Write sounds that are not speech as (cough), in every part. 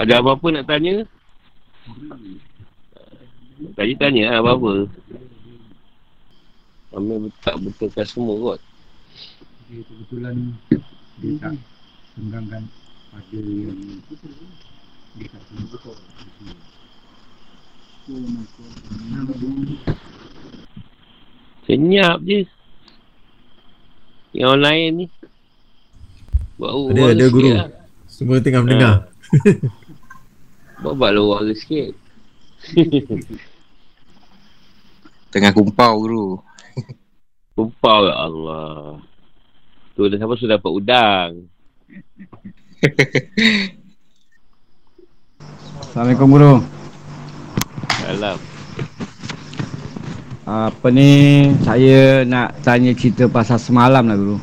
Ada apa-apa nak tanya? Tadi tanya lah apa-apa. Ambil tak betulkan semua kot. Dia kebetulan dia tak senggangkan pada yang dia tak senggangkan Senyap je. Yang lain ni. Buat Ada, ada guru. Lah. Semua tengah mendengar. Buat (laughs) buat luar sikit. (laughs) Tengah kumpau guru. (laughs) Lupa ya Allah. Tu dah siapa sudah dapat udang. (laughs) Assalamualaikum guru. Salam. Apa ni saya nak tanya cerita pasal semalam lah guru.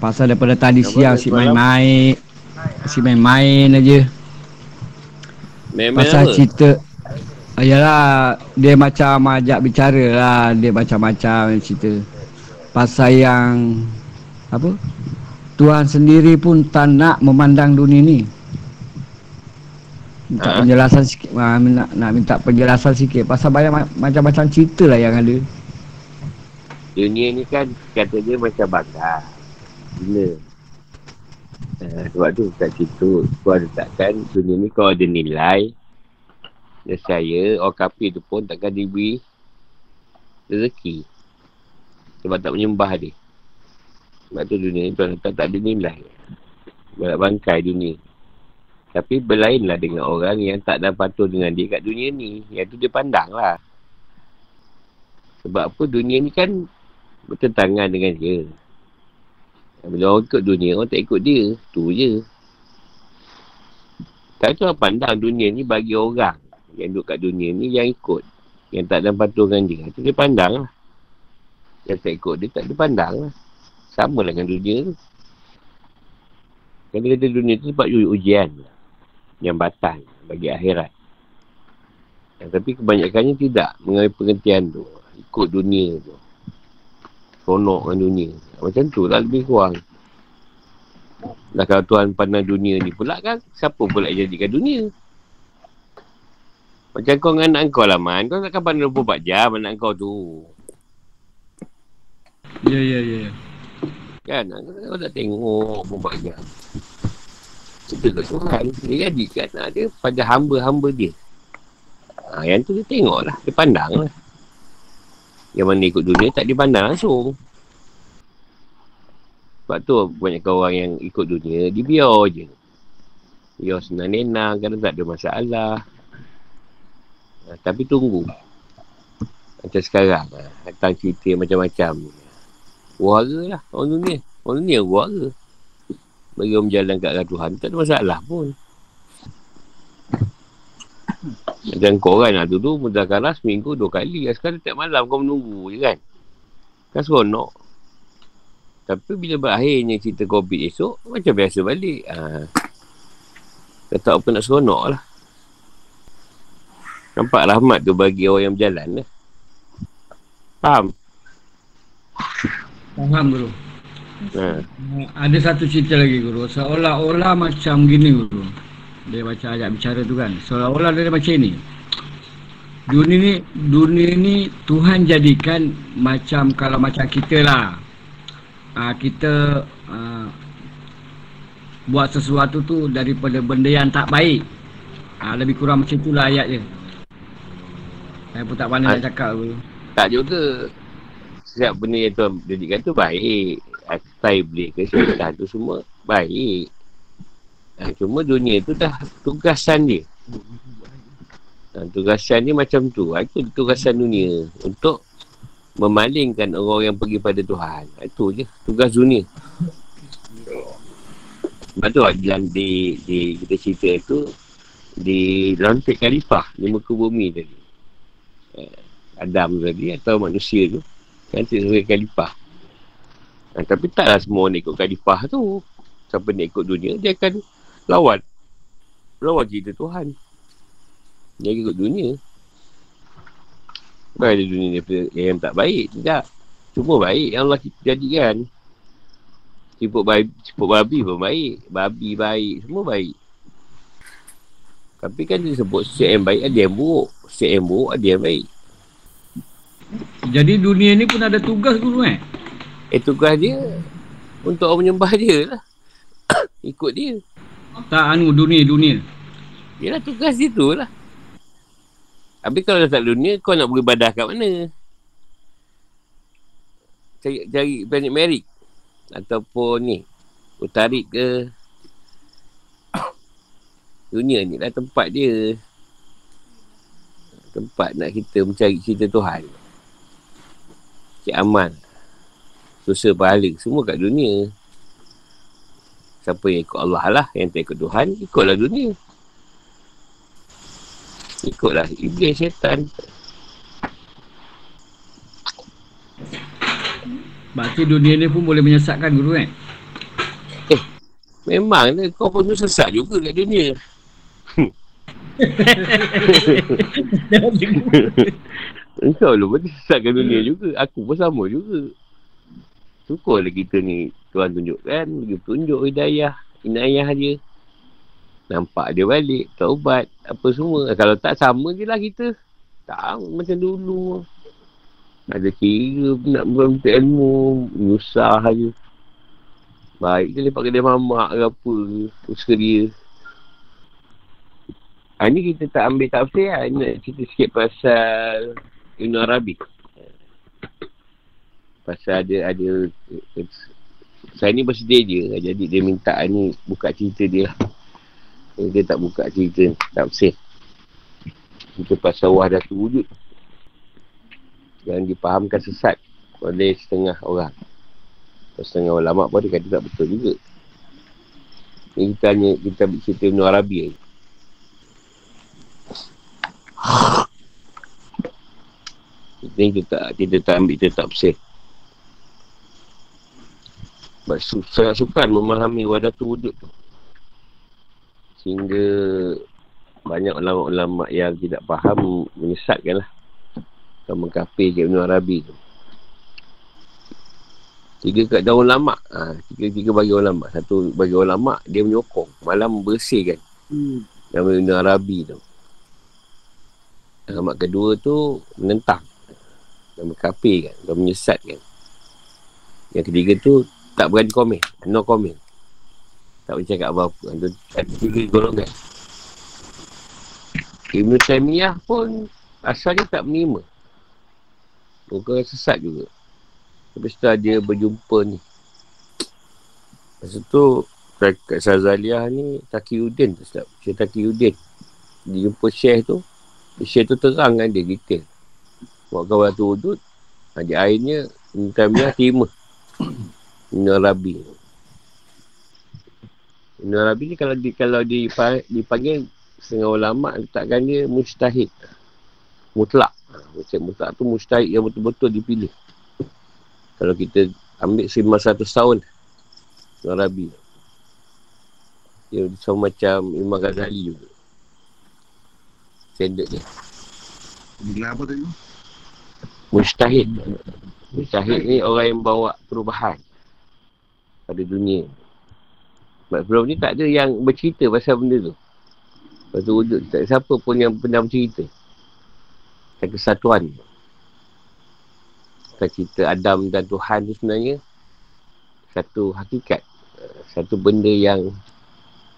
Pasal daripada tadi siang si main-main si main-main aja. Memang Pasal apa? cerita Ayalah dia macam ajak bicara lah Dia macam-macam cerita Pasal yang Apa Tuhan sendiri pun tak nak memandang dunia ni Minta Ha? penjelasan sikit ha, nak, nak minta penjelasan sikit Pasal banyak ma- macam-macam cerita lah yang ada Dunia ni kan kata dia macam bakar. Gila. Sebab tu kat situ kau letakkan dunia ni kau ada nilai. Dan saya orang kafir tu pun takkan diberi rezeki. Sebab tak menyembah dia. Sebab tu dunia ni Tuhan letak tak ada nilai. Balak bangkai dunia. Tapi berlainlah dengan orang yang tak ada patuh dengan dia kat dunia ni. Yang tu dia pandang lah. Sebab apa dunia ni kan bertentangan dengan dia bila orang ikut dunia, orang tak ikut dia. Tu je. Tapi tu pandang dunia ni bagi orang yang duduk kat dunia ni yang ikut. Yang tak ada patuh dengan dia. Itu dia pandang lah. Yang tak ikut dia tak dipandang lah. Sama lah dengan dunia tu. Kan kata dunia tu sebab ujian. Yang batang bagi akhirat. Ya, tapi kebanyakannya tidak mengambil pengertian tu. Ikut dunia tu. Sonok dengan dunia. Macam tu lah lebih kurang. Dah kalau Tuhan pandang dunia ni pula kan, siapa pula yang jadikan dunia? Macam kau dengan anak kau lah Man, kau takkan pandang 24 jam anak kau tu. Ya ya ya Kan, kau tak tengok 24 jam. Itu kat Tuhan, dia jadikan anak dia pada hamba-hamba dia. Ha, yang tu dia tengok lah, dia pandang lah. Yang mana ikut dunia tak dipandang langsung. Sebab tu banyak orang yang ikut dunia, dia biar je. Biar senang-nenang, kadang tak ada masalah. Ha, tapi tunggu. Macam sekarang, ha, datang cerita macam-macam. Wara lah orang dunia. Orang dunia wara. Bagi orang berjalan kat Tuhan, tak ada masalah pun. Macam korang lah dulu Muzakarah seminggu dua kali Sekarang tiap malam kau menunggu je kan. Kan seronok. Tapi bila berakhirnya cerita COVID esok Macam biasa balik. Ha. Kata apa nak seronok lah. Nampak rahmat tu bagi orang yang berjalan lah. Faham? Faham guru Ha. Ada satu cerita lagi guru. Seolah-olah macam gini guru Dia macam ajak bicara tu kan. Seolah-olah dia macam ni. Dunia ni Dunia ni Tuhan jadikan Macam Kalau macam kita lah. Uh, Kita uh, Buat sesuatu tu Daripada benda yang tak baik. Uh, Lebih kurang macam itulah ayat je Saya pun tak pandai nak cakap guru Tak juga. Setiap benda yang Tuhan jadikan tu baik. Atai boleh ke syaitan tu semua Baik ha, Cuma dunia tu dah tugasan dia. Ha, Tugasan dia macam tu. Ha, Itu tugasan dunia. Untuk Memalingkan orang yang pergi pada Tuhan. Ha, Itu je. Tugas dunia. Sebab tu dalam di, di kita cerita itu Di lantik khalifah Di muka bumi tadi. Eh, Adam tadi atau manusia tu Nanti sebagai khalifah. Ha, Tapi taklah semua nak ikut khalifah tu. Siapa nak ikut dunia Dia akan lawan Lawan cerita Tuhan Dia ikut dunia Bukan ada dunia daripada yang tak baik Tidak Cuma baik yang Allah jadikan Siput babi, siput babi pun baik Babi baik Semua baik Tapi kan dia sebut setiap yang baik ada yang buruk. Setiap yang buruk ada yang baik. Jadi dunia ni pun ada tugas guru eh? Eh tugas dia untuk orang menyembah dia lah. (coughs) Ikut dia. Tak anu dunia, dunia. Yelah tugas dia tu lah. Habis kalau dah tak dunia, kau nak beribadah kat mana? Cari, cari planet Merik. Ataupun ni. Utarik ke. (coughs) Dunia ni lah tempat dia. Tempat nak kita mencari cerita Tuhan. Cik Aman. Susah pahala. Semua kat dunia. Siapa yang ikut Allah lah. Yang tak ikut Tuhan, ikutlah dunia. Ikutlah iblis syaitan. Berarti dunia ni pun boleh menyesatkan guru eh? Memang lah kau pun sesat juga kat dunia. (laughs) Engkau lu pun sesat kat dunia juga. Aku pun sama juga. Syukurlah kita ni Tuhan tunjukkan. Bagi tunjuk hidayah. Inayah dia. Nampak dia balik. Taubat. Apa semua. Kalau tak sama je lah kita. Tak macam dulu. Ada kira nak berhenti ilmu. Nyusah je. Baik je lepak kedai mamak ke apa. Usaha dia. Ha, ni kita tak ambil tafsir lah. Ini nak cerita sikit pasal Ibn Arabi. Pasal ada, ada saya ni bersedia je. Jadi dia minta ni buka cerita dia lah. Dia tak buka cerita tafsir. Itu pasal wahdatul wujud. Yang dipahamkan sesat oleh setengah orang. Setengah ulama pun dia kata tak betul juga. Ni kita hanya, kita cerita Ibn Arabi ni. Kita kita, kita tak ambil kita tak bersih. Sebab su- sangat sukar memahami wadatul wujud tu. Sehingga banyak ulama-ulama yang tidak faham menyesatkan lah. Atau mengkafir Ibn Arabi tu. Tiga kat daun ulama. Ha, tiga-tiga bagi ulama. Satu bagi ulama, dia menyokong. Malam bersihkan. Hmm. Nama Ibn Arabi tu. Alamat kedua tu menentang. Nama kafir kan. Dan menyesatkan. Yang ketiga tu tak berani komen. No komen. Tak boleh cakap apa-apa. Itu tiga golongan. Ibn Taymiyah pun asalnya tak menerima. Bukan sesat juga. Tapi setelah dia berjumpa ni. Masa tu kat Sazaliyah ni Taqiyuddin tu sedap. Syekh Taqiyuddin. Dia jumpa Syekh tu. Syekh tu terang kan dia detail. Buat kawan tu wudud. Ha, di akhirnya Ibn Taymiyah terima. Ibn Arabi. Ibn Arabi ni kalau di, kalau dipa- dipanggil setengah ulama letakkan dia mustahid. Mutlak. Macam mutlak tu mustahid yang betul-betul dipilih. Kalau kita ambil lima satu tahun Ibn Arabi. Dia sama macam Imam Ghazali juga. Standard dia. Bila apa tadi? Mustahid. Mustahid ni orang yang bawa perubahan pada dunia. Sebab sebelum ni tak ada yang bercerita pasal benda tu. Tu wujud. Tak ada siapa pun yang pernah bercerita. Tentang kesatuan. Tentang cerita Adam dan Tuhan tu sebenarnya satu hakikat. Satu benda yang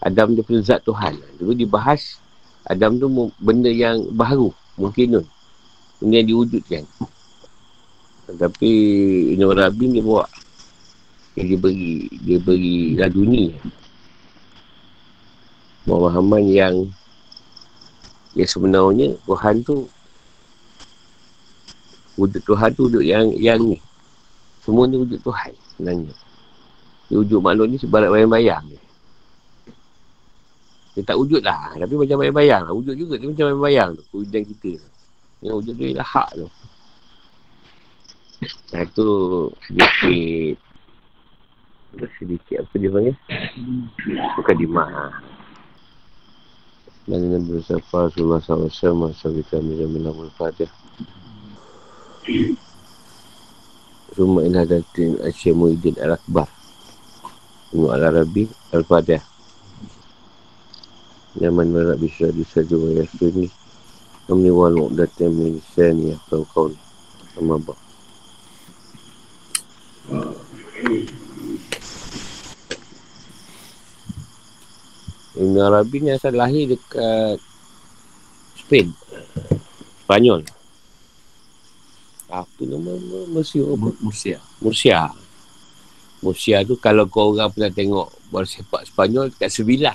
Adam dia punya zat Tuhan. Dulu dibahas Adam tu benda yang baru. Mungkin tu. Benda yang diwujudkan. Tapi Ibn Arabi dia bawa yang dia beri dia beri laduni pemahaman yang yang sebenarnya Tuhan tu wujud Tuhan tu wujud yang yang ni. Semua ni wujud Tuhan sebenarnya. Dia wujud makhluk ni sebarat bayang-bayang dia. dia tak wujud lah. Tapi macam bayang-bayang lah. wujud juga dia macam bayang-bayang tu. Wujudan kita yang wujud tu ialah hak tu. Nah, tu sedikit sedikit apa dia panggil? Bukan dimah dan Nabi Mustafa Rasulullah SAW Masa kita Amir Amin Abul Fatih. Rumah Ilah Datin Asyik Muhyiddin Al-Akbar. Rumah Al-Arabi Al-Fatih. Yaman wa rabbi syahdi sadu wa yasuni Amni wal mu'datim min lisani yafqahu qawli. Amma ba Ibn Arabi ni asal lahir dekat Spain Spanyol Apa nama apa? Mursia. Murcia. Murcia tu kalau kau orang pernah tengok bola sepak Sepanyol dekat Sevilla.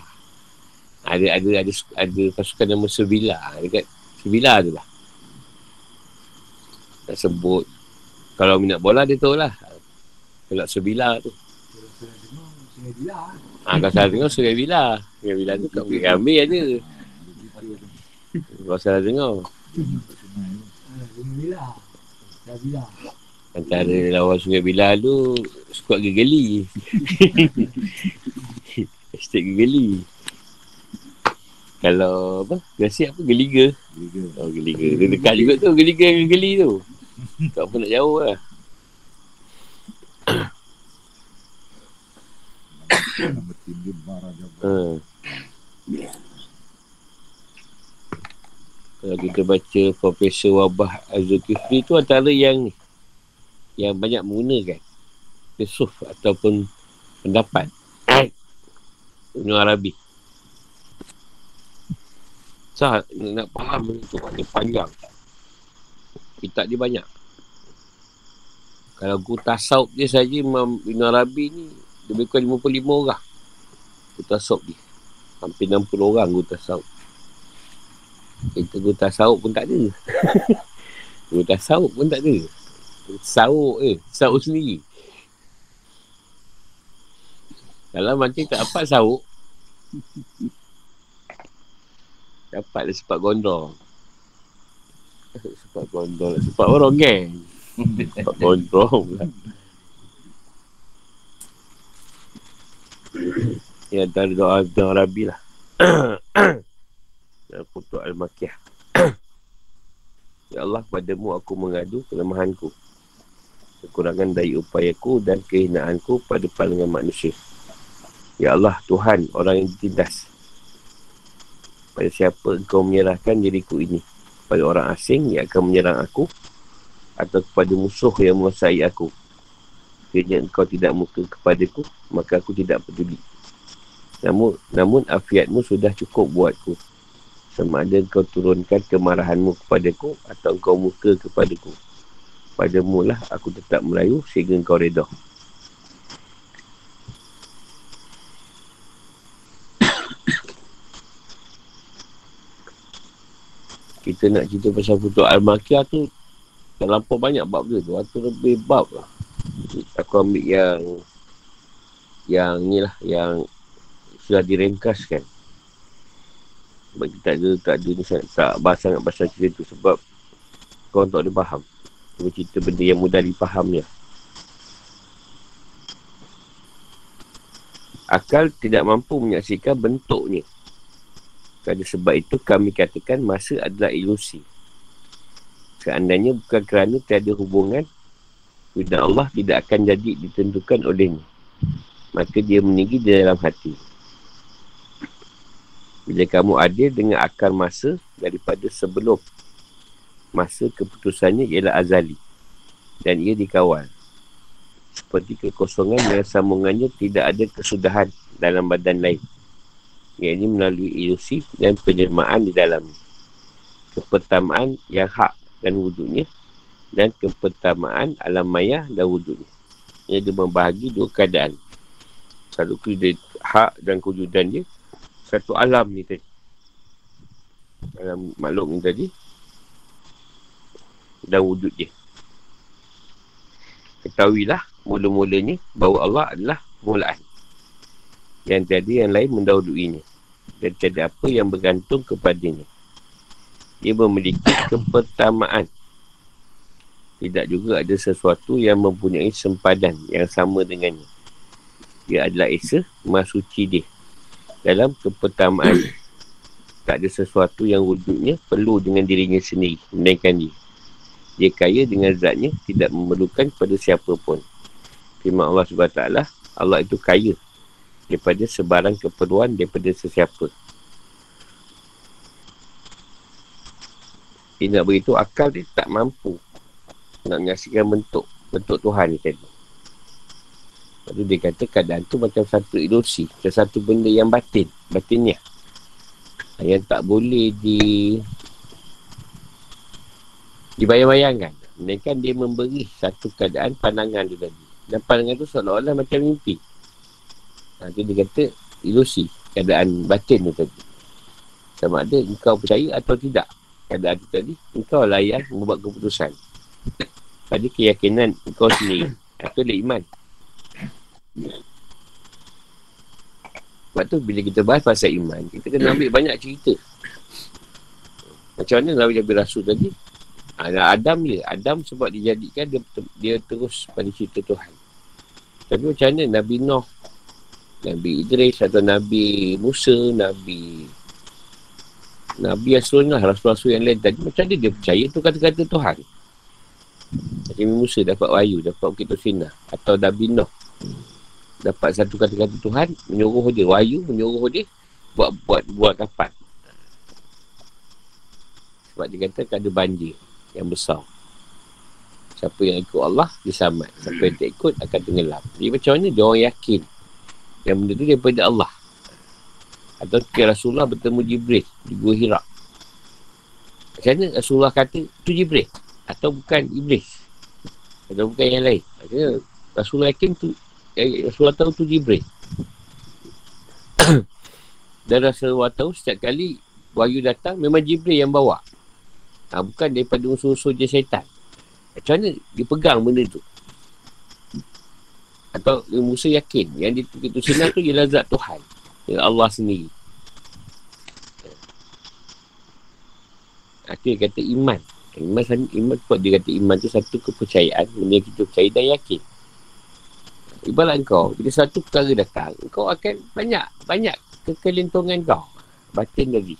Ada ada ada ada pasukan nama Sevilla dekat Sevilla tu lah. Tak sebut. Kalau minat bola dia tahu lah. Kalau Sevilla tu. Ha, kalau salah dengar Sungai Villa. Sungai Villa tu kat Bukit Gambir ada. Kalau salah dengar. Antara lawan Sungai Bila tu Skuad gegeli Estate (laughs) gegeli Kalau apa? Biasa apa? Geliga. Oh Geliga. Dia dekat juga tu Geliga dengan gegeli tu. Tak apa nak jauh lah Baraja. ha. Kalau kita baca Profesor Wabah Az-Zulkifli tu antara yang Yang banyak menggunakan Filsuf ataupun pendapat. Ibn Arabi. Sah nak, faham benda tu Dia panjang. Kitab dia banyak. Kalau guru tasawuf dia saja Imam Ibn Arabi ni Lebih kurang 55 orang Tasawuf dia Hampir 60 orang tasawuf Kita tasawuf pun tak ada. (laughs) Tasawuf pun tak ada. Tasawuf eh Tasawuf sendiri. Kalau macam tak dapat sawuk Dapat dia sepat gondrong Sepat gondrong Sepat orang geng. Sepat gondrong pula (laughs) Ya antara doa Ibn Arabi lah. (coughs) Dan kutuk Al-Makiyah. (coughs) Ya Allah padamu aku mengadu kelemahanku. Kekurangan daya upayaku dan kehinaanku pada pandangan manusia. Ya Allah Tuhan orang yang ditindas. Pada siapa engkau menyerahkan diriku ini? Pada orang asing yang akan menyerang aku? Atau kepada musuh yang menguasai aku? Sekiranya engkau tidak muka kepadaku Maka aku tidak peduli Namun, namun afiatmu sudah cukup buatku. Sama ada engkau turunkan kemarahanmu kepadaku Atau engkau muka kepadaku. Padamu lah aku tetap melayu sehingga engkau reda (coughs) kita nak cerita pasal Futuh Al-Makiyah tu terlampau banyak bab dia tu. Atau lebih bab lah. Aku ambil yang yang ni lah yang sudah direngkaskan sebab kita tak ada tak ada ni sangat, tak bahas sangat pasal cerita tu sebab kau tak boleh faham Cuma cerita benda yang mudah difahamnya akal tidak mampu menyaksikan bentuknya kerana sebab itu kami katakan masa adalah ilusi. Seandainya bukan kerana tiada hubungan, Sudah Allah tidak akan jadi ditentukan olehnya. Maka dia meninggi di dalam hati. Bila kamu adil dengan akar masa daripada sebelum. Masa keputusannya ialah azali dan ia dikawal. Seperti kekosongan yang sambungannya tidak ada kesudahan dalam badan lain. Iaitu melalui ilusi dan penjelmaan di dalam kepertamaan yang hak dan wujudnya dan kepertamaan alam maya dan wujudnya. Ia dia membahagi dua keadaan. Satu kuda hak dan kewujudan dia satu alam ni tadi alam makhluk ni tadi dan wujud dia ketahuilah mula-mulanya bahawa Allah adalah mulaan yang tiada yang lain mendahuluinya dan tiada apa yang bergantung kepadanya. Dia memiliki (coughs) kepertamaan. Tidak juga ada sesuatu yang mempunyai sempadan yang sama dengannya. Dia adalah Esa, Masuci dia dalam kepertamaan tak ada sesuatu yang wujudnya perlu dengan dirinya sendiri menaikkan dia. Dia kaya dengan zatnya tidak memerlukan kepada siapa pun. Firman Allah SWT Allah itu kaya daripada sebarang keperluan daripada sesiapa. Dia nak beritahu akal dia tak mampu nak menyaksikan bentuk bentuk Tuhan ni tadi. Tu dia kata keadaan tu macam satu ilusi. Macam satu benda yang batin. Batinnya. Yang tak boleh di... Dibayang-bayangkan. Melainkan dia memberi satu keadaan pandangan dia tadi. Dan pandangan tu seolah-olah macam mimpi. Ha, dia kata ilusi. Keadaan batin tu tadi. Sama ada engkau percaya atau tidak. Keadaan tu tadi. Engkau lah yang membuat keputusan. Pada keyakinan engkau sendiri. Atau iman. Sebab tu bila kita bahas pasal iman, kita kena ambil banyak cerita. Macam mana Nabi Nabi Rasul tadi? Ada Adam dia. Adam sebab dijadikan dia, dia terus pada cerita Tuhan. Tapi macam mana Nabi Noh, Nabi Idris atau Nabi Musa, Nabi Nabi Rasulullah, Rasul-Rasul yang lain tadi. Macam mana dia percaya tu kata-kata Tuhan? Nabi Musa dapat wayu, dapat Bukit Tusinah. Atau Nabi Noh dapat satu kata-kata Tuhan menyuruh dia. Wahyu menyuruh dia buat buat buat kapal sebab dia kata ada banjir yang besar. Siapa yang ikut Allah dia selamat. Siapa yang tak ikut akan tenggelam. Jadi macam mana dia orang yakin yang benda tu daripada Allah? Atau ke Rasulullah bertemu Jibril di Gua Hira macam mana Rasulullah kata tu Jibril atau bukan Iblis? Atau bukan yang lain? Maksudnya Rasulullah yakin tu eh, Rasulullah tahu tu Jibril dan Rasulullah tahu setiap kali wahyu datang memang Jibril yang bawa. Ha, bukan daripada unsur-unsur je syaitan. Macam mana dia pegang benda tu? Atau Musa yakin yang dia itu sinar tu ialah zat Tuhan ya Allah sendiri. Dia kata iman. Iman, iman sebab dia kata iman tu satu kepercayaan Benda kita percaya dan yakin Ibarat kau, bila satu perkara datang, kau akan banyak, banyak kekelintungan kau. Batin lagi.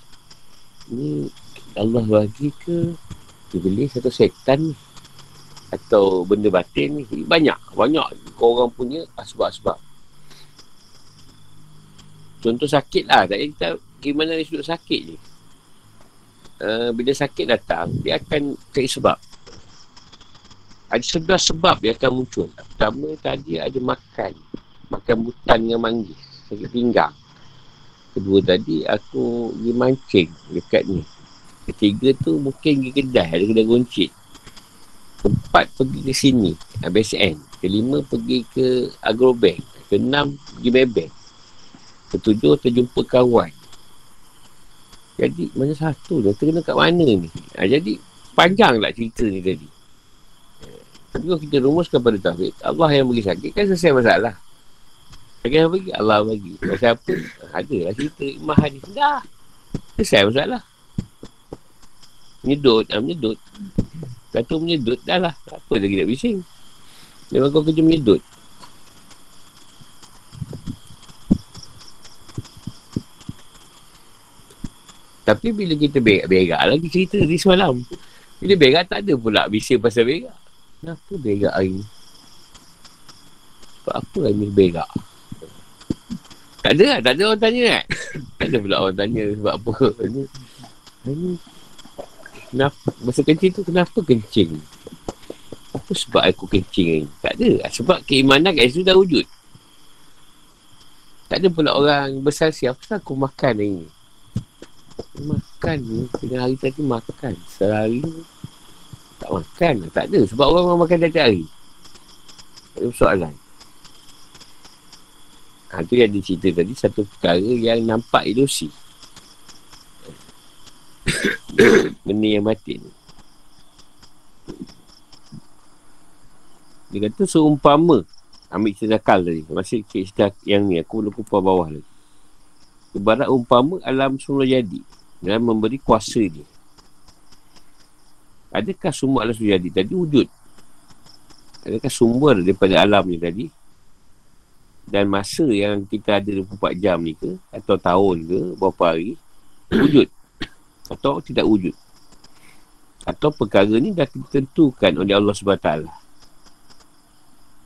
Ini Allah bagi ke? Iblis atau setan atau benda batin ni? Banyak banyak. Kau orang punya sebab-sebab contoh sakit lah. Tak kita gimana dia sudut sakit ni. Uh, bila sakit datang dia akan cari sebab ada sebelas sebab dia akan muncul. Pertama tadi ada makan. Makan butan dengan manggis. Sakit pinggang. Kedua tadi aku pergi mancing dekat ni. Ketiga tu mungkin pergi kedai. Ada kedai goncit. Keempat pergi ke sini. BSN. Kelima pergi ke Agrobank. Keenam pergi bebek. Ketujuh terjumpa kawan. Jadi mana satu tu? Terkena kat mana ni? Ha, jadi panjang lah cerita ni tadi. Kalau kita rumuskan pada tauhid, Allah yang bagi sakit kan selesai masalah. Sakit yang bagi, Allah bagi. Kalau siapa, ada lah cerita imah hadis. Dah. Selesai masalah. Menyedut, ah, menyedut. Kata menyedut, dah lah. Apa lagi nak bising. Memang kau kerja menyedut. Tapi bila kita berak-berak lagi cerita di semalam. Bila berak tak ada pula bising pasal berak. Kenapa berak hari ni? Sebab apa ni berak? Tak ada lah, tak ada orang tanya kan? tak (laughs) ada pula orang tanya sebab apa. Ni, hari ni kenapa, masa kencing tu kenapa kencing? Apa sebab aku kencing ni? Tak ada. Sebab keimanan kat situ dah wujud. Tak ada pula orang besar siap. Apa aku makan ni? Makan ni. Tengah hari tadi makan. Ni tak makan Tak ada. Sebab orang orang makan tiap hari. Tak ada soalan Ha, tu yang dicerita tadi. Satu perkara yang nampak ilusi (coughs) Benda yang mati ni. Dia kata seumpama Ambil cerita nakal tadi. Masih cerita yang ni Aku belum kupar bawah lagi. Ibarat umpama alam semula jadi. Dan memberi kuasa dia Adakah sumber alam sujadi tadi wujud? Adakah sumber daripada alam ni tadi? Dan masa yang kita ada 24 jam ni ke? Atau tahun ke? Berapa hari? (coughs) Wujud? Atau tidak wujud? Atau perkara ni dah ditentukan oleh Allah SWT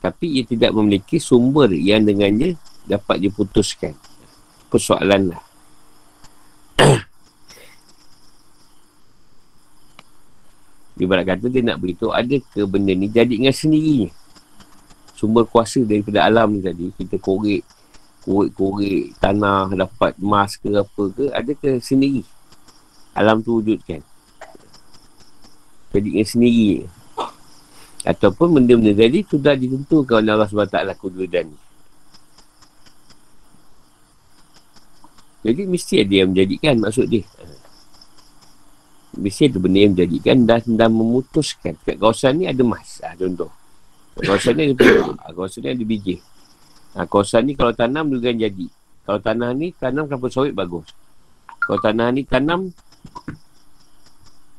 Tapi ia tidak memiliki sumber yang dengannya dapat diputuskan Persoalan lah (coughs) Ibarat kata dia nak beritahu ada ke benda ni jadi dengan sendirinya. Sumber kuasa daripada alam ni tadi, kita korek, korek-korek tanah, dapat emas ke apa ke, ada ke sendiri. Alam tu wujudkan. Jadi dengan sendiri. Ataupun benda-benda tadi sudah ditentukan oleh Allah SWT kududan ni. Jadi mesti ada yang menjadikan maksud dia. Mesti ada benda yang menjadikan dan, dan memutuskan. Kat kawasan ni ada emas. Ha, contoh. Kawasan ni ada peluang. Ha, kawasan ni ada biji. Ha, kawasan ni kalau tanam juga jadi. Kalau tanah ni tanam kelapa sawit bagus. Kalau tanah ni tanam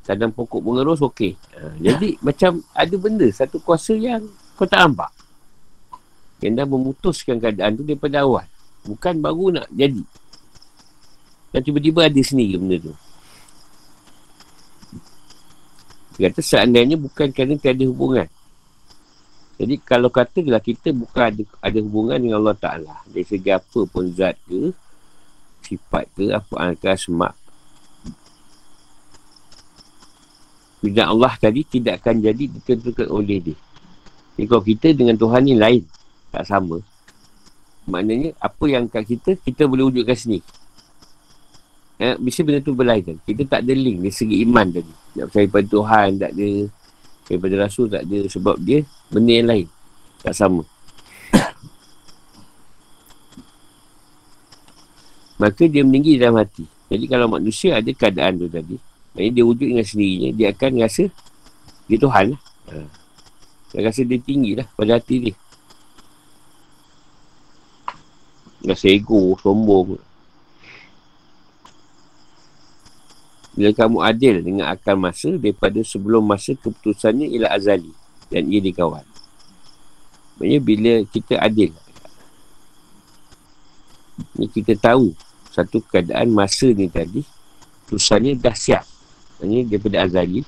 tanam pokok bunga ros okey. Ha, jadi (laughs) macam ada benda satu kuasa yang kau tak nampak. Yang dah memutuskan keadaan tu daripada awal. Bukan baru nak jadi. Dan tiba-tiba ada sendiri benda tu. Kata seandainya bukan kerana tiada hubungan. Jadi kalau katalah kita bukan ada, ada hubungan dengan Allah Ta'ala. Dari segi apa pun zat ke, sifat ke, apa angka semak. Bidang Allah tadi tidak akan jadi ditentukan oleh dia. Jadi kalau kita dengan Tuhan ni lain, tak sama. Maknanya apa yang kat kita, kita boleh wujudkan sendiri. Eh, mesti benda tu berlainan. Kita tak ada link dari segi iman tadi. Nak percaya pada Tuhan, tak ada. Daripada Rasul, tak ada. Sebab dia benda yang lain. Tak sama. (coughs) Maka dia meninggi dalam hati. Jadi kalau manusia ada keadaan tu tadi, maknanya dia wujud dengan sendirinya, dia akan rasa dia Tuhan lah. Ha. Dia rasa dia tinggi lah pada hati dia. Rasa ego, sombong. Bila kamu adil dengan akal masa daripada sebelum masa keputusannya ialah azali dan ia dikawal. Maksudnya bila kita adil ni kita tahu satu keadaan masa ni tadi keputusannya dah siap. Maksudnya daripada azali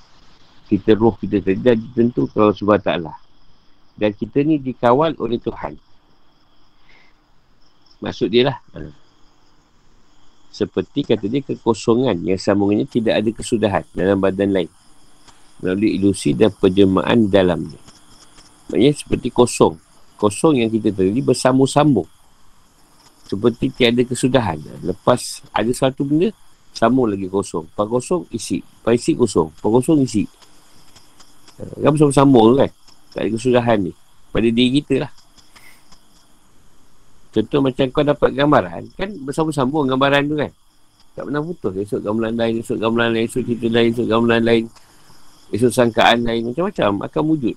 kita roh kita tadi dah ditentu kalau ta'ala. Dan kita ni dikawal oleh Tuhan. Maksud dia lah. Ha seperti kata dia kekosongan. Yang sambungannya tidak ada kesudahan dalam badan lain. Melalui ilusi dan penjemaan dalamnya. Maksudnya seperti kosong. Kosong yang kita tadi bersambung-sambung. Seperti tiada kesudahan. Lepas ada satu benda sambung lagi kosong. Pas kosong isi. Pas isi kosong. Pas kosong isi. Kan bersambung-sambung kan? Tak ada kesudahan ni. Pada diri kita lah Contoh macam kau dapat gambaran, kan bersambung-sambung gambaran tu kan. Tak pernah putus. Esok gambaran lain, esok gambaran lain, esok cerita lain, esok gambaran lain. Esok sangkaan lain, macam-macam akan wujud.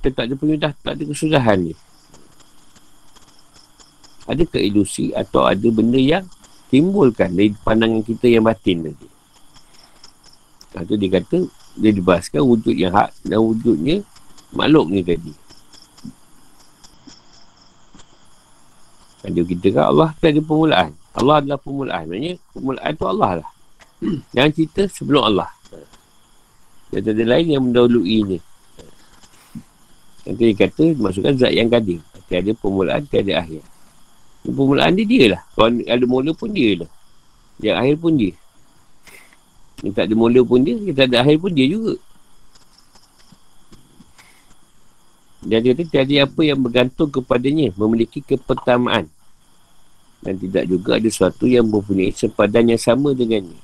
Kita tak ada penyudah, tak ada kesudahan ni. Ada ke ilusi atau ada benda yang timbulkan dari pandangan kita yang batin tadi. Itu dia kata, dia dibahaskan wujud yang hak dan wujudnya makhluk ni tadi. Ada kita kan Allah tu ada permulaan. Allah adalah permulaan. Maksudnya permulaan tu Allah lah. (clears throat) Jangan cerita sebelum Allah. Dia ada lain yang mendahului ni. Yang dia kata masukkan zat yang kadir. Tiada permulaan, tiada akhir. Permulaan dia dia lah. Kalau ada mula pun dia lah. Yang akhir pun dia. Yang tak ada mula pun dia, yang tak ada akhir pun dia juga. Dan dia kata tiada apa yang bergantung kepadanya memiliki kepertamaan dan tidak juga ada sesuatu yang mempunyai sepadan yang sama dengannya.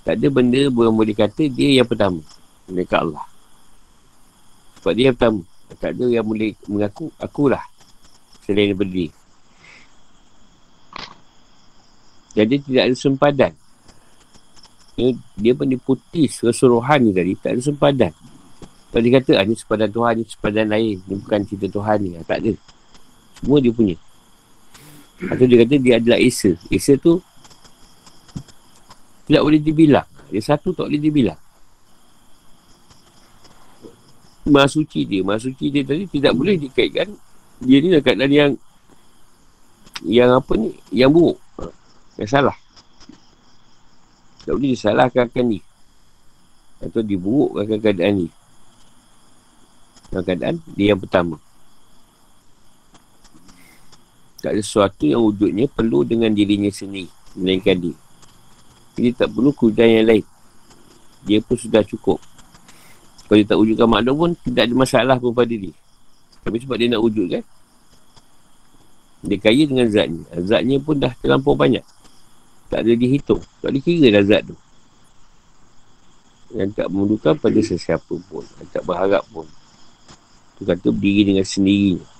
Tak ada benda yang boleh kata dia yang pertama. Mereka Allah. Sebab dia yang pertama. Tak ada yang boleh mengaku, akulah. Selain daripada dia. Jadi tidak ada sempadan. Dia, dia pun diputis keseluruhan ni tadi. Tak ada sempadan. Kalau dia kata, ah, ni sepadan Tuhan, ni sepadan lain. Ni bukan cerita Tuhan ni. Ah, tak ada. Semua dia punya. Atau dia kata dia adalah Esa. Esa tu tidak boleh dibilang. Dia satu tak boleh dibilang. Maha suci dia. Maha suci dia tadi tidak boleh dikaitkan. Dia ni dekat dari yang yang apa ni? Yang buruk. Yang salah. Tak boleh disalahkan akan ni. Atau diburukkan keadaan ni. Keadaan dia yang pertama. Tak ada sesuatu yang wujudnya perlu dengan dirinya sendiri. Melainkan dia. Dia tak perlu kudan yang lain. dia pun sudah cukup. Kalau dia tak wujudkan makhluk pun, tidak ada masalah pun pada dia. Tapi sebab dia nak wujud kan. Dia kaya dengan zatnya. Zatnya pun dah terlampau banyak. Tak ada dihitung. Tak ada kira dah zat tu. Yang tak memerlukan pada sesiapa pun. Yang tak berharap pun. Tu kata berdiri dengan sendirinya.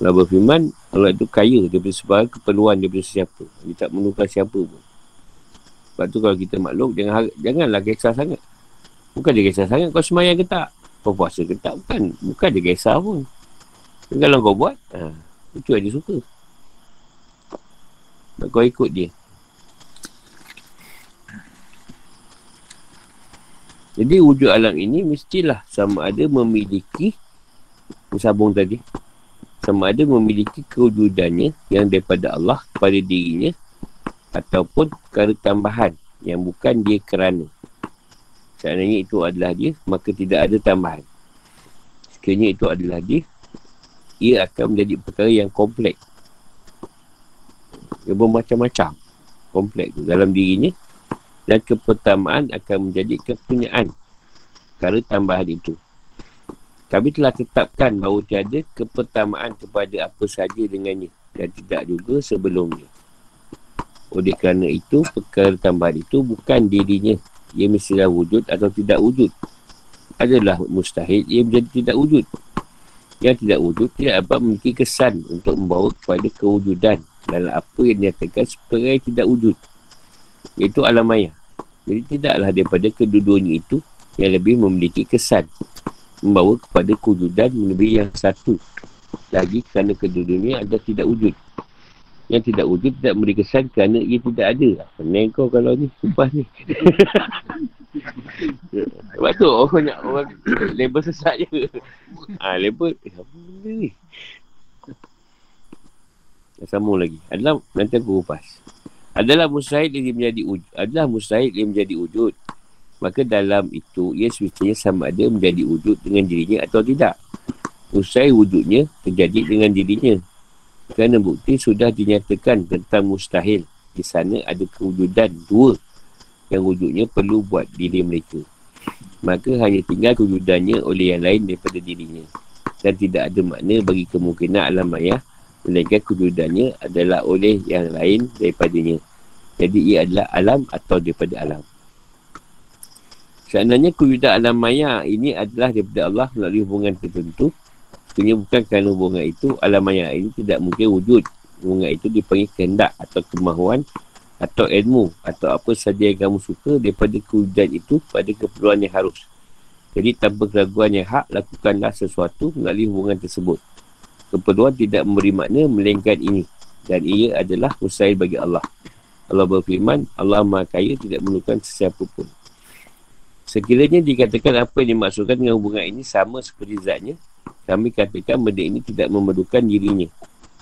Allah berfirman, Allah itu kaya daripada sebarang keperluan daripada sesiapa. Dia tak memerlukan siapa pun. Sebab tu kalau kita makhluk, jangan, janganlah kisah sangat. Bukan dia kisah sangat kau semayang ke tak. Kau puasa ke tak. Bukan, bukan dia kisah pun. Dan kalau kau buat, ha, itu yang dia suka. Dan kau ikut dia. Jadi wujud alam ini mestilah sama ada memiliki Sambung tadi Sama ada memiliki kewujudannya Yang daripada Allah kepada dirinya Ataupun perkara tambahan Yang bukan dia kerana. Seandainya itu adalah dia Maka tidak ada tambahan. Sekiranya itu adalah dia Ia akan menjadi perkara yang kompleks Yang bermacam-macam Kompleks dalam dirinya dan kepertamaan akan menjadi kepunyaan perkara tambahan itu. Kami telah tetapkan bahawa tiada kepertamaan kepada apa saja dengannya dan tidak juga sebelumnya. Oleh kerana itu, perkara tambahan itu bukan dirinya. Ia mestilah wujud atau tidak wujud. Adalah mustahil, ia menjadi tidak wujud. Yang tidak wujud tidak dapat memiliki kesan untuk membawa kepada kewujudan dalam apa yang dinyatakan sebagai tidak wujud. Iaitu alam maya. Jadi tidaklah daripada kedua-duanya itu yang lebih memiliki kesan membawa kepada kewujudan lebih yang satu. Lagi kerana kedua-duanya ada tidak wujud. Yang tidak wujud tidak memberi kesan kerana ia tidak ada. Pening kau kalau ni? Sumpah ni. (laughs) Sebab tu orang banyak orang label sesat je. Ha, label eh, apa benda ni? Sambung lagi. Adalah nanti aku kupas. Adalah mustahil dia menjadi wujud adalah mustahil dia menjadi wujud maka dalam itu ia semestinya sama ada menjadi wujud dengan dirinya atau tidak. Mustahil wujudnya terjadi dengan dirinya. Kerana bukti sudah dinyatakan tentang mustahil. Di sana ada kewujudan dua yang wujudnya perlu buat diri mereka. Maka hanya tinggal kewujudannya oleh yang lain daripada dirinya. Dan tidak ada makna bagi kemungkinan alam maya melainkan kewujudannya adalah oleh yang lain daripadanya. Jadi ia adalah alam atau daripada alam. Seandainya kewujudan alam maya ini adalah daripada Allah melalui hubungan tertentu, sebenarnya bukan kerana hubungan itu, alam maya ini tidak mungkin wujud. Hubungan itu dipanggil kehendak atau kemahuan atau ilmu atau apa saja yang kamu suka daripada kewujudan itu pada keperluan yang harus. Jadi tanpa keraguan yang hak, lakukanlah sesuatu melalui hubungan tersebut. Keperluan tidak memberi makna melainkan ini. Dan ia adalah mustahil bagi Allah. Allah berfirman Allah maha kaya tidak memerlukan sesiapa pun sekiranya dikatakan apa yang dimaksudkan dengan hubungan ini sama seperti zatnya kami katakan benda ini tidak memerlukan dirinya.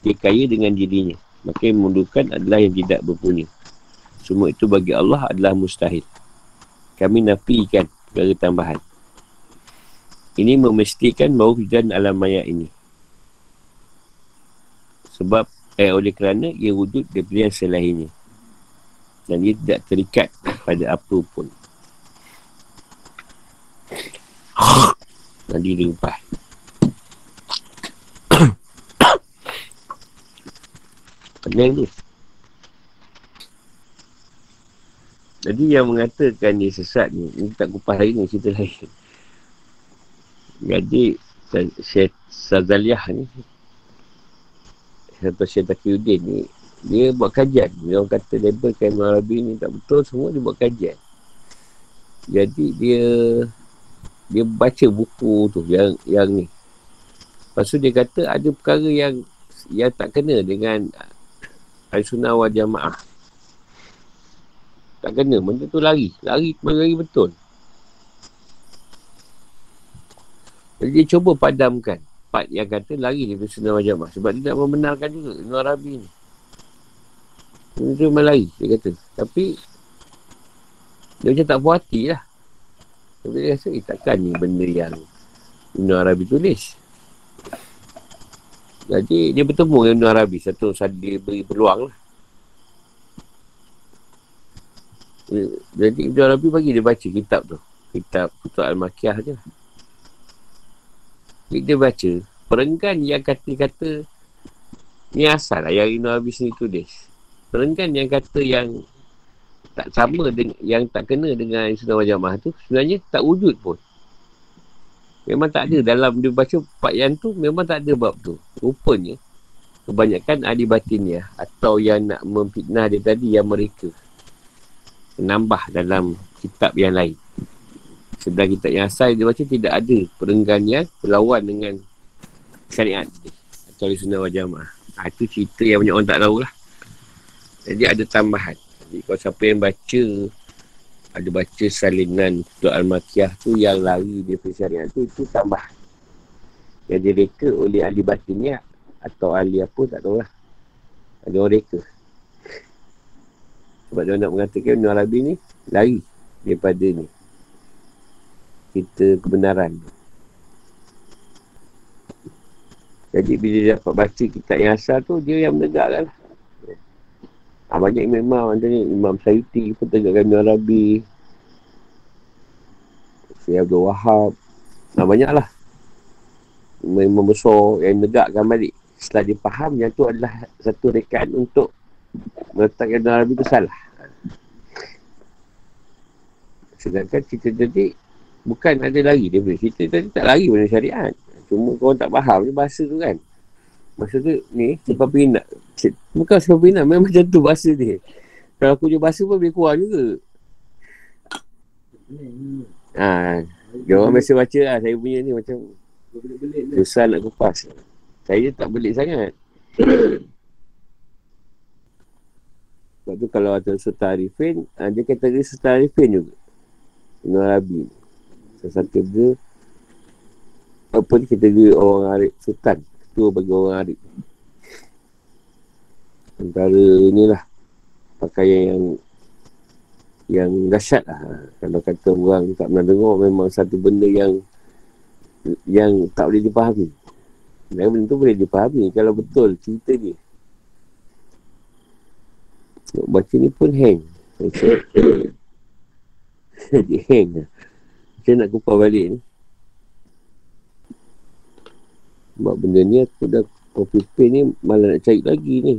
Dia kaya dengan dirinya. Maka yang memerlukan adalah yang tidak berpunya. Semua itu bagi Allah adalah mustahil. Kami nafikan perkara tambahan. Ini memastikan bahawa hujan alam maya ini. Sebab eh oleh kerana ia wujud daripada yang selainnya. Dan ia tidak terikat pada apa pun. Nanti dia upah. Pening tu. Jadi yang mengatakan dia sesat ni, ni tak kupas lagi ni, cerita lain. Jadi, Syed Sazaliah ni, atau Syed Takiuddin ni dia buat kajian dia orang kata label kain Arabi ni tak betul semua dia buat kajian jadi dia dia baca buku tu yang yang ni. Lepas tu dia kata ada perkara yang yang tak kena dengan Al-Sunnah wal Jamaah. Tak kena benda tu lari. Lari lari betul. Jadi dia cuba padamkan part yang kata lari daripada sunnah wal jamaah. Sebab dia tak membenarkan juga Ibn Arabi ni. Dia memang lari dia kata. Tapi dia macam tak puas hati lah tapi dia rasa eh takkan ni benda yang Ibn Arabi tulis jadi dia bertemu dengan Ibn Arabi satu saat dia beri peluang lah Jadi Ibn Arabi bagi dia baca kitab tu. Kitab Putu Al-Makiyah je. Jadi dia baca. Perenggan yang kata-kata ni asal lah yang Ibn Arabi sini tulis. Perenggan yang kata yang tak sama dengan yang tak kena dengan sunnah wal jamaah tu sebenarnya tak wujud pun. Memang tak ada dalam dia baca part yang tu memang tak ada bab tu. Rupanya kebanyakan ahli batin ya atau yang nak memfitnah dia tadi yang mereka menambah dalam kitab yang lain. Sebelah kitab yang asal dia baca tidak ada perenggan yang berlawan dengan syariat atau sunnah wal jamaah. Ha, itu cerita yang banyak orang tak tahu lah. Jadi ada tambahan. Jadi kalau siapa yang baca ada baca salinan Tuan Al-Makiyah tu yang lari dia syariat tu itu tambah. Yang direka oleh ahli batinnya atau ahli apa tak tahu lah. Ada orang reka. Sebab dia nak mengatakan Ibn Arabi ni lari daripada ni. Kita kebenaran. Jadi bila dia dapat baca kitab yang asal tu dia yang menegakkan lah Ha, banyak imam-imam ni. Imam Sayyidi pun tegakkan Ibn Arabi. Syed Abdul Wahab. Ha, banyak lah. Imam besar yang negakkan balik setelah dia faham yang tu adalah satu rekaan untuk meletakkan dalam Arabi tu salah. Sedangkan cerita tadi bukan ada lari boleh. Cerita tadi tak lari pada syariat. Cuma kau tak faham dia bahasa tu kan. Masa tu ni sebab pindah. Bukan sebab pindah memang (laughs) macam tu bahasa dia. Kalau aku je bahasa pun lebih kurang juga. Ha, dia orang biasa baca lah. Saya punya ni macam susah nak kupas. Saya tak belik sangat. (coughs) Sebab tu kalau ada Sultan Arifin, uh, dia kategori Sultan Arifin juga. Arabi. Salah satu dia, apa ni kategori orang Arif Sultan. Ketua bagi orang Arif. Antara inilah pakaian yang yang dahsyat lah. Kalau kata orang tak pernah dengar, memang satu benda yang yang tak boleh dipahami. Dan benda tu boleh dipahami kalau betul cerita. Nak baca ni pun hang. (coughs) Dia hang. Macam nak kupar balik ni. Sebab benda ni aku dah copy paste ni malah nak cari lagi ni.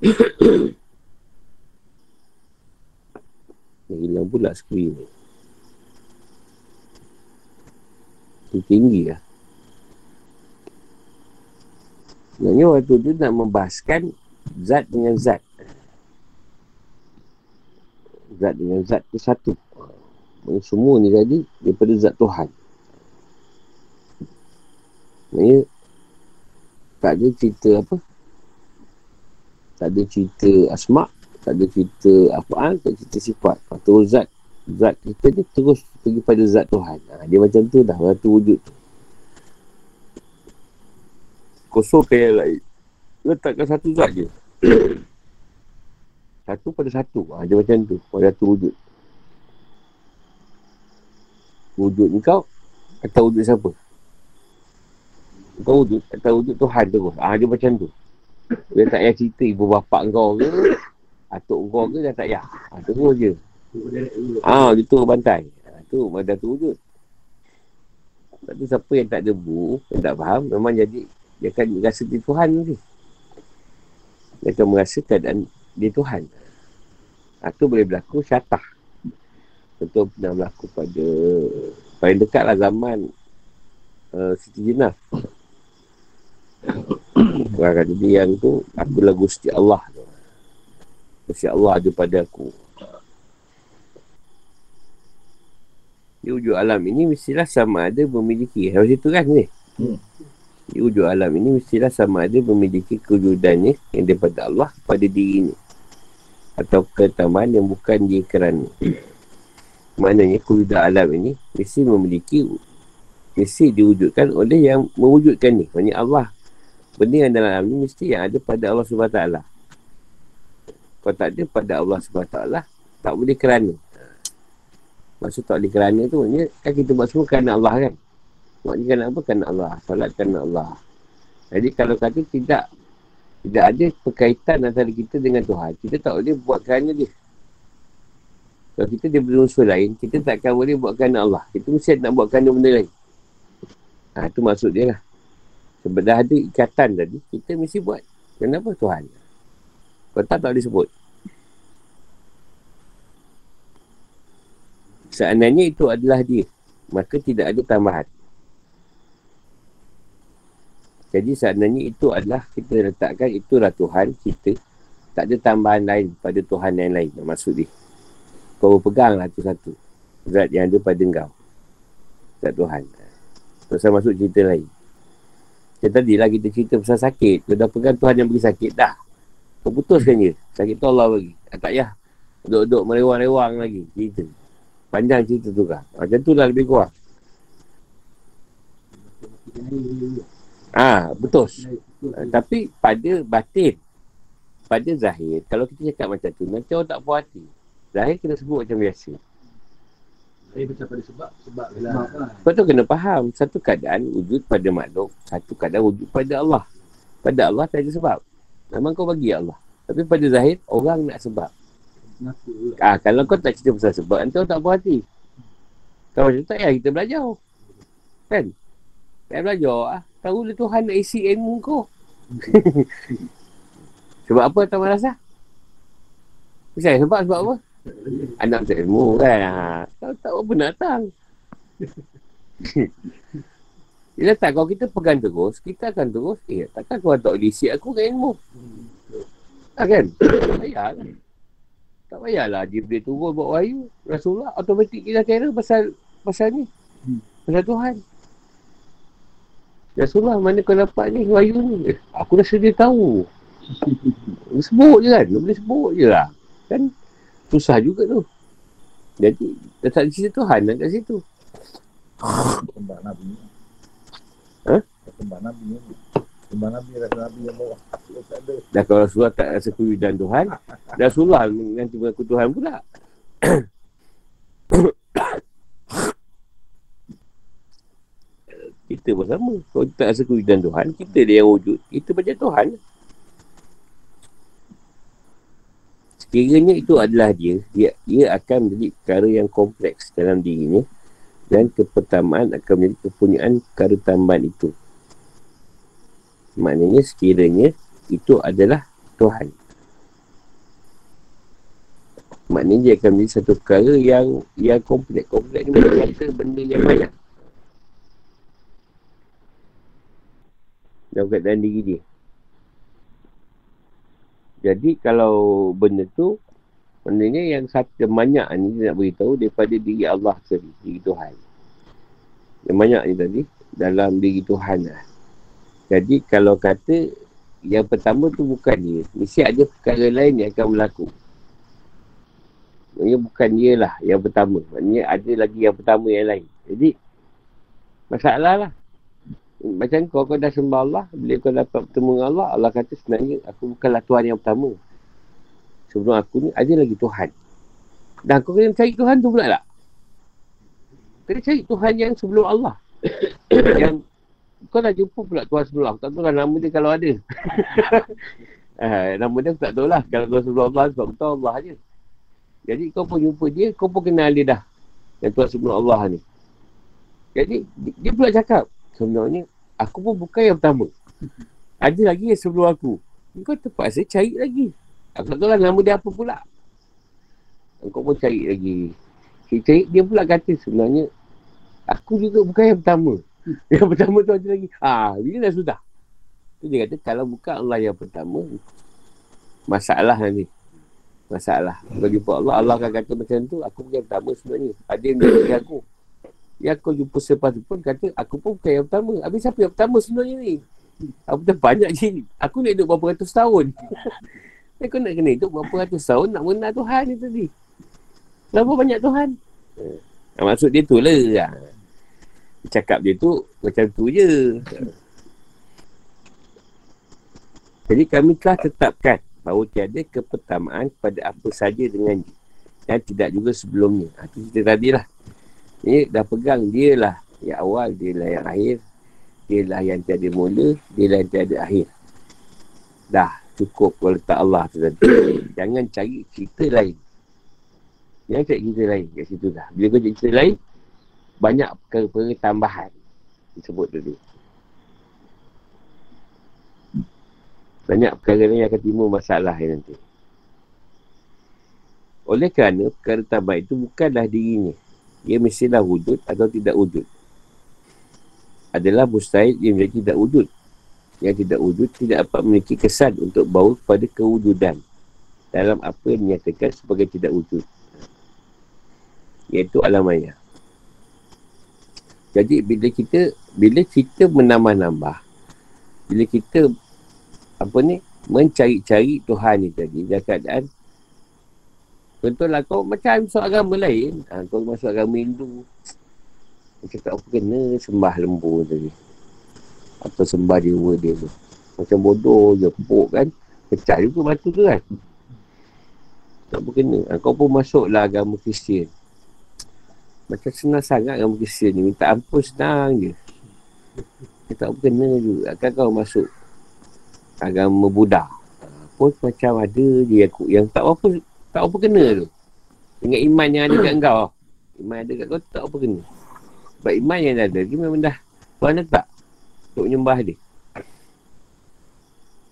(coughs) Dah hilang pula skrin ni. Tinggi lah. Sebenarnya waktu tu nak membahaskan zat dengan zat. Zat dengan zat tu satu. Semua ni tadi daripada zat Tuhan. Maksudnya tak ada cerita apa. Tak ada cerita asma' tak ada cerita apaan, tak ada cerita sifat. Atau zat. Zat kita ni terus pergi pada zat Tuhan. Ha, dia macam tu dah, waktu wujud tu kosongkan yang lain. Letakkan satu zat je. (coughs) satu pada satu. Ha, dia macam tu. Pada satu wujud. Wujud ni kau atau wujud siapa? Kau wujud atau wujud Tuhan tu. Ha, dia macam tu. Dia tak payah cerita ibu bapa kau ke. Atuk kau ke dia tak payah. Ha, terus je. Ha, dia tu bantai. Ha, tu, pada tu wujud. Tu siapa yang tak debu, yang tak faham, memang jadi dia akan rasa dia Tuhan ni. Dia akan merasa keadaan dia Tuhan. Ha, boleh berlaku syatah. Contoh pernah berlaku pada paling dekat lah zaman uh, Siti Jinah. Orang kata dia yang tu, aku lagu Gusti Allah tu. Gusti Allah ada pada aku. Di wujud alam ini mestilah sama ada memiliki. Macam itu kan ni? Hmm di wujud alam ini mestilah sama ada memiliki kewujudannya yang daripada Allah pada diri ini atau ketambahan yang bukan dia kerana maknanya kewujudan alam ini mesti memiliki mesti diwujudkan oleh yang mewujudkan ni maknanya Allah benda yang dalam alam ini mesti yang ada pada Allah SWT kalau tak ada pada Allah SWT tak boleh kerana maksud tak boleh kerana tu maknanya kan kita buat semua kerana Allah kan Maknanya kan apa? Kan Allah. Salat kan Allah. Jadi kalau kata tidak tidak ada perkaitan antara kita dengan Tuhan. Kita tak boleh buat kerana dia. Kalau kita daripada unsur lain, kita takkan boleh buatkan Allah. Kita mesti nak buatkan benda lain. Ha, itu maksud dia lah. Sebab dah ada ikatan tadi, kita mesti buat. Kenapa Tuhan? Kalau tak, boleh sebut. Seandainya itu adalah dia, maka tidak ada tambahan. Jadi seandainya itu adalah kita letakkan itulah Tuhan kita. Tak ada tambahan lain pada Tuhan yang lain. Maksud dia. Kau peganglah tu satu. Zat yang ada pada kau. Zat Tuhan. Tak usah masuk cerita lain. Macam tadi lah kita cerita pasal sakit. Kau dah pegang Tuhan yang beri sakit. Dah. Kau putuskan je. Sakit tu Allah bagi. Ah, tak payah. Duduk-duduk merewang-rewang lagi. Cerita. Panjang cerita tu kan. Macam tu lah lebih kurang. Ah, betul. Uh, tapi pada batin, pada zahir, kalau kita cakap macam tu, nanti orang tak puas hati. Zahir kita sebut macam biasa. Saya macam pada sebab, sebab lah. Sebab tu kena faham, satu keadaan wujud pada makhluk, satu keadaan wujud pada Allah. Pada Allah tak ada sebab. Memang kau bagi Allah. Tapi pada zahir, orang nak sebab. Ah, kalau kau tak cerita pasal sebab, nanti orang tak puas hati. Kalau macam tu, tak payah kita belajar. Kan? Tak payah belajar. Ah. Tahu lah Tuhan nak isi ilmu kau. (laughs) sebab apa tak merasa? Misal sebab sebab apa? Anak macam ilmu kan. Ha. Tahu tak apa nak datang. (laughs) Bila tak, kalau kita pegang terus, kita akan terus, eh, takkan kau tak boleh aku kan ilmu? Tak kan? Tak payah kan? Tak payahlah Jibril turun buat wahyu. Rasulullah automatik kita kira pasal pasal ni. Pasal Tuhan. Rasulullah mana kau dapat ni wahyu ni? Eh, aku dah sedia tahu. sebut je kan? Boleh sebut je lah. Kan susah juga tu. Jadi, dah tak cerita Tuhan nak kat situ. Sembah Nabi. Ha? Sembah Nabi. Sembah Nabi rasa Nabi yang bawa. Kalau tak ada. Dah kalau Rasulullah tak rasa kewujudan Tuhan, Rasulullah nanti mengaku Tuhan pula. (coughs) kita pun sama. Kalau kita tak rasa kewujudan Tuhan, kita dia yang wujud. Kita macam Tuhan. Sekiranya itu adalah dia, dia, dia akan menjadi perkara yang kompleks dalam dirinya dan kepertamaan akan menjadi kepunyaan perkara tambahan itu. Maknanya sekiranya itu adalah Tuhan. Maknanya dia akan menjadi satu perkara yang yang kompleks. Kompleks ni berkata benda yang banyak. Dalam keadaan diri dia. Jadi kalau benda tu Maknanya yang satu yang banyak ni dia nak beritahu daripada diri Allah sendiri, diri Tuhan. Yang banyak ni tadi dalam diri Tuhan lah. Jadi kalau kata yang pertama tu bukan dia. Mesti ada perkara lain yang akan berlaku. Maksudnya bukan dia lah yang pertama. Maksudnya ada lagi yang pertama yang lain. Jadi masalah lah. Macam kau, kau dah sembah Allah, bila kau dapat bertemu dengan Allah, Allah kata sebenarnya aku bukanlah Tuhan yang pertama. Sebelum aku ni, ada lagi Tuhan. Dan kau kena cari Tuhan tu pula tak? Kena cari Tuhan yang sebelum Allah. (coughs) yang kau dah jumpa pula Tuhan sebelum Allah. Tak tahu lah nama dia kalau ada. eh, (laughs) nama dia aku tak tahu lah. Kalau Tuhan sebelum Allah, sebab tahu Allah je. Jadi kau pun jumpa dia, kau pun kenal dia dah. Yang Tuhan sebelum Allah ni. Jadi, dia pula cakap, sebenarnya aku pun bukan yang pertama. Ada lagi yang sebelum aku. Kau terpaksa cari lagi. Aku tak tahu lah nama dia apa pula. Kau pun cari lagi. Dia, cari, dia pula kata sebenarnya aku juga bukan yang pertama. (laughs) Yang pertama tu ada lagi. Ah, bila dah sudah. Dia kata kalau bukan Allah yang pertama masalah nanti. Masalah. Kalau jumpa Allah, Allah akan kata macam tu, aku bukan yang pertama sebenarnya. Ada yang menjadi aku. Yang kau jumpa selepas tu pun kata, aku pun bukan yang pertama. Habis siapa yang pertama sebenarnya ni? Aku dah banyak je. Aku nak hidup berapa ratus tahun. (laughs) aku nak kena hidup berapa ratus tahun nak mengenal Tuhan ni tadi. Berapa banyak Tuhan? Ha, maksud dia tu lah. Ha. Cakap dia tu macam tu je. Jadi kami telah tetapkan bahawa tiada kepertamaan pada apa saja dengan dia. Dan tidak juga sebelumnya. Ha, itu cerita tadi lah. Ini dah pegang dia lah yang awal, dia lah yang akhir. Dia lah yang tiada mula, dia lah yang tiada akhir. Dah cukup kalau letak Allah tu tadi. (coughs) Jangan cari cerita lain. Jangan cari cerita lain kat situ dah. Bila kau cari cerita lain, banyak perkara-perkara tambahan. Disebut dulu. Banyak perkara yang akan timbul masalah nanti. Oleh kerana perkara tambahan itu bukanlah dirinya. Ia mestilah wujud atau tidak wujud. Adalah mustahil ia menjadi tidak wujud. Yang tidak wujud tidak dapat memiliki kesan untuk bawa kepada kewujudan dalam apa yang dinyatakan sebagai tidak wujud. Iaitu alam maya. Jadi bila kita bila kita menambah-nambah bila kita apa ni mencari-cari Tuhan ni tadi dalam keadaan Contohlah kau macam masuk agama lain. Ha, kau masuk agama Hindu. Macam tak apa kena sembah lembu tadi. Atau sembah dewa dia tu. Macam bodoh je pupuk kan. Pecah juga batu tu kan. Tak apa kena. Ha, kau pun masuklah agama Kristian. Macam senang sangat agama Kristian ni. Minta ampun senang je. Tak apa kena juga. Kan kau masuk agama Buddha. Ha, pun macam ada yang, yang tak apa tak apa kena tu. Dengan iman yang ada kat kau. Iman yang ada kat kau tak apa kena. Sebab iman yang ada dia memang dah Tuhan tak untuk menyembah dia.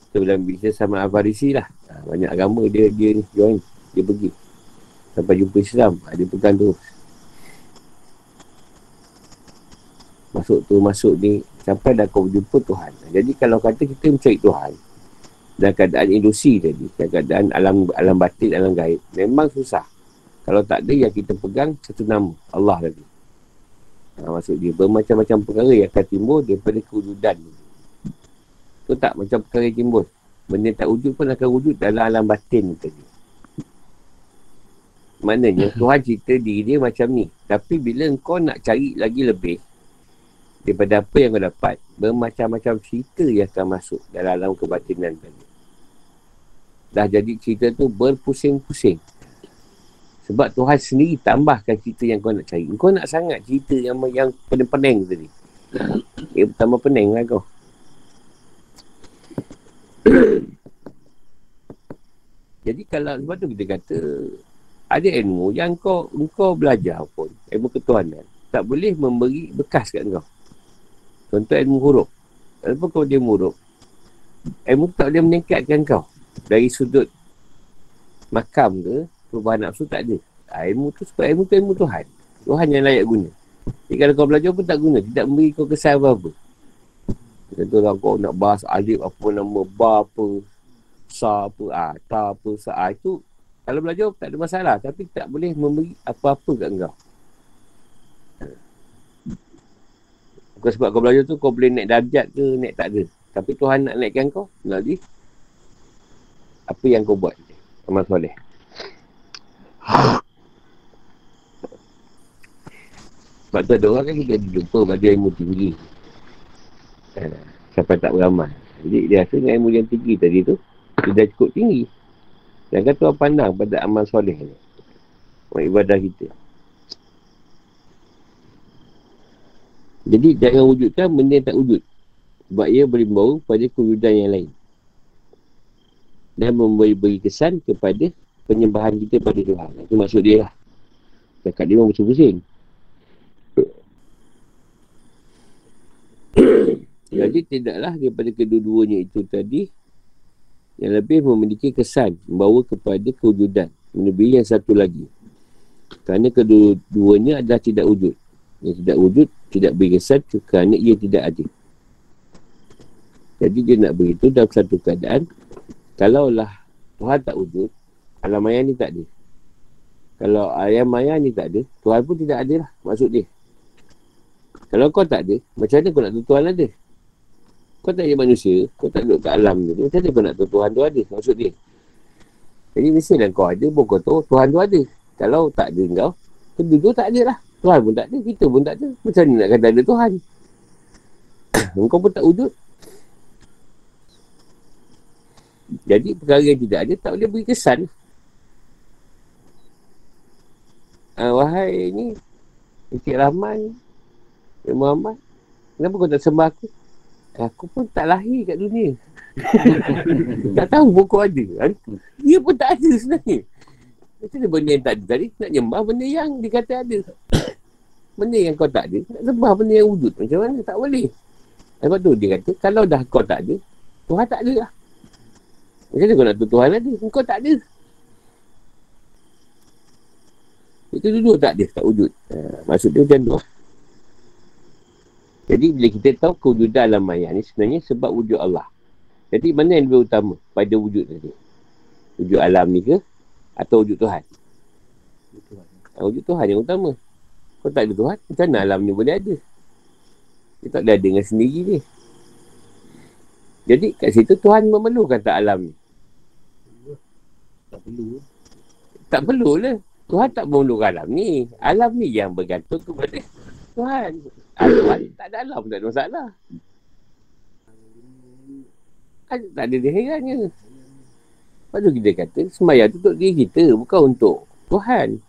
Kita dalam bisnes sama Avarisi lah. Ha, banyak agama dia dia ni join. Dia pergi. Sampai jumpa Islam. Ha, dia pegang tu. Masuk tu, masuk ni. Sampai dah kau jumpa Tuhan. Jadi kalau kata kita mencari Tuhan dan keadaan ilusi tadi dan keadaan alam alam batin alam gaib memang susah. Kalau tak ada yang kita pegang satu nama Allah tadi. Ha, maksud dia bermacam-macam perkara yang akan timbul daripada kewujudan. Tu tak? Macam perkara yang timbul. Benda tak wujud pun akan wujud dalam alam batin tadi. Maknanya (coughs) Tuhan cerita diri dia macam ni. Tapi bila kau nak cari lagi lebih daripada apa yang kau dapat bermacam-macam cerita yang akan masuk dalam alam kebatinan tadi dah jadi cerita tu berpusing-pusing. Sebab Tuhan sendiri tambahkan cerita yang kau nak cari. Kau nak sangat cerita yang yang pening-pening tadi. Eh, pertama pening lah kau. (coughs) Jadi kalau sebab tu kita kata ada ilmu yang kau kau belajar pun ilmu ketuhanan tak boleh memberi bekas kat kau. Contoh ilmu huruf. Walaupun kau dia huruf ilmu tak boleh meningkatkan kau dari sudut makam ke perubahan nafsu tak ada. Ilmu tu sebab ilmu tu ilmu Tuhan. Tuhan yang layak guna. Jadi kalau kau belajar pun tak guna. Tidak memberi kau kesan apa-apa. Contohlah kau nak bahas alif apa nama ba apa sa apa ah ta apa sa. Ah, itu kalau belajar tak ada masalah. Tapi tak boleh memberi apa-apa kat kau Bukan sebab kau belajar tu kau boleh naik darjat ke naik tak ada. Tapi Tuhan nak naikkan kau, nak di apa yang kau buat? Amal soleh. (sighs) Sebab tu ada orang kan kita jumpa pada ilmu tinggi. Eh, sampai tak beramal. Jadi dia rasa dengan ilmu yang tinggi tadi tu dia dah cukup tinggi. Dan kata orang pandang pada amal soleh ni. Ibadah kita. Jadi jangan wujudkan benda yang tak wujud. Sebab ia membawa pada kewujudan yang lain dan memberi-beri kesan kepada penyembahan kita pada Tuhan. Itu maksud dia lah. Cakap dia memang pusing (coughs) Jadi tidaklah daripada kedua-duanya itu tadi yang lebih memiliki kesan membawa kepada kewujudan. Melebihi yang satu lagi. Kerana kedua-duanya adalah tidak wujud. Yang tidak wujud tidak beri kesan kerana ia tidak ada. Jadi dia nak beritahu dalam satu keadaan Kalaulah Tuhan tak wujud, alam maya ni tak ada. Kalau ayam maya ni tak ada, Tuhan pun tidak ada lah maksud dia. Kalau kau tak ada, macam mana kau nak tahu Tuhan ada? Kau tak ada manusia, kau tak duduk kat alam ni. Macam mana kau nak tahu Tuhan tu ada maksud dia? Jadi mestilah kau ada pun kau tahu Tuhan tu ada. Kalau tak ada kau, kedua tak ada lah. Tuhan pun tak ada, kita pun tak ada. Macam mana nak kata ada Tuhan? (coughs) Kau pun tak wujud. Jadi perkara yang tidak ada tak boleh beri kesan. Uh, wahai ni, Encik Rahman, Encik Muhammad, kenapa kau tak sembah aku? Aku pun tak lahir kat dunia. (laughs) tak tahu pun kau ada. Dia pun tak ada sebenarnya. Macam mana benda yang tak ada tadi nak nyembah benda yang dikata ada. benda yang kau tak ada, nak sembah benda yang wujud. Macam mana? Tak boleh. Lepas tu dia kata, kalau dah kau tak ada, Tuhan tak ada lah. Macam mana kau nak Tuhan ada? Kau tak ada. Itu dulu tak ada, tak wujud. Ha, maksud dia macam tu. Jadi bila kita tahu kewujudan alam maya ni sebenarnya sebab wujud Allah. Jadi mana yang lebih utama pada wujud tadi? Wujud alam ni ke? Atau wujud Tuhan? Ha, wujud Tuhan yang utama. Kalau tak ada Tuhan, macam mana alam ni boleh ada? Dia tak ada dengan sendiri dia. Jadi kat situ Tuhan memerlukan tak alam ni? Tak perlu. Tak perlu lah. Tuhan tak memerlukan alam ni. Alam ni yang bergantung kepada Tuhan. Ah, Tuhan tak ada alam, tak ada masalah. Kan tak ada dia herannya. Lepas tu kita kata, sembahyang tu untuk diri kita, bukan untuk Tuhan.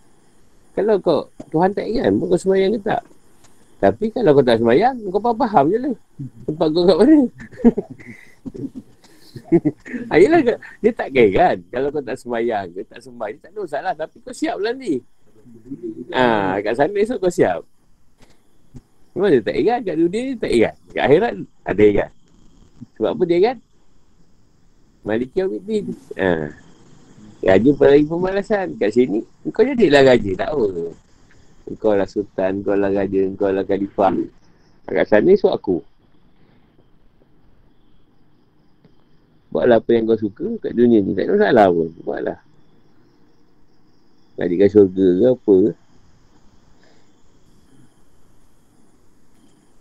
Kalau kau, Tuhan tak ingat, kau sembahyang ke tak? Tapi kalau kau tak sembahyang, kau faham-faham je lah. Tempat kau kat mana. (laughs) (laughs) Ayolah, dia tak kira kan. Kalau kau tak sembahyang ke, tak sembahyang, dia tak ada masalah. Tapi kau siap lah ni. Ah, kat sana esok kau siap. Memang dia tak ingat kat dunia ni tak ingat. Kat akhirat ada ingat. Sebab apa dia ingat? Maliki Awiddin. Ha. Raja pergi pemalasan. Kat sini, kau jadilah raja. Tak apa. Kau lah sultan, kau lah raja, kau lah khalifah. Kat sana esok aku. Buatlah apa yang kau suka kat dunia ni. Tak ada masalah pun. Buatlah. Nak syurga ke apa.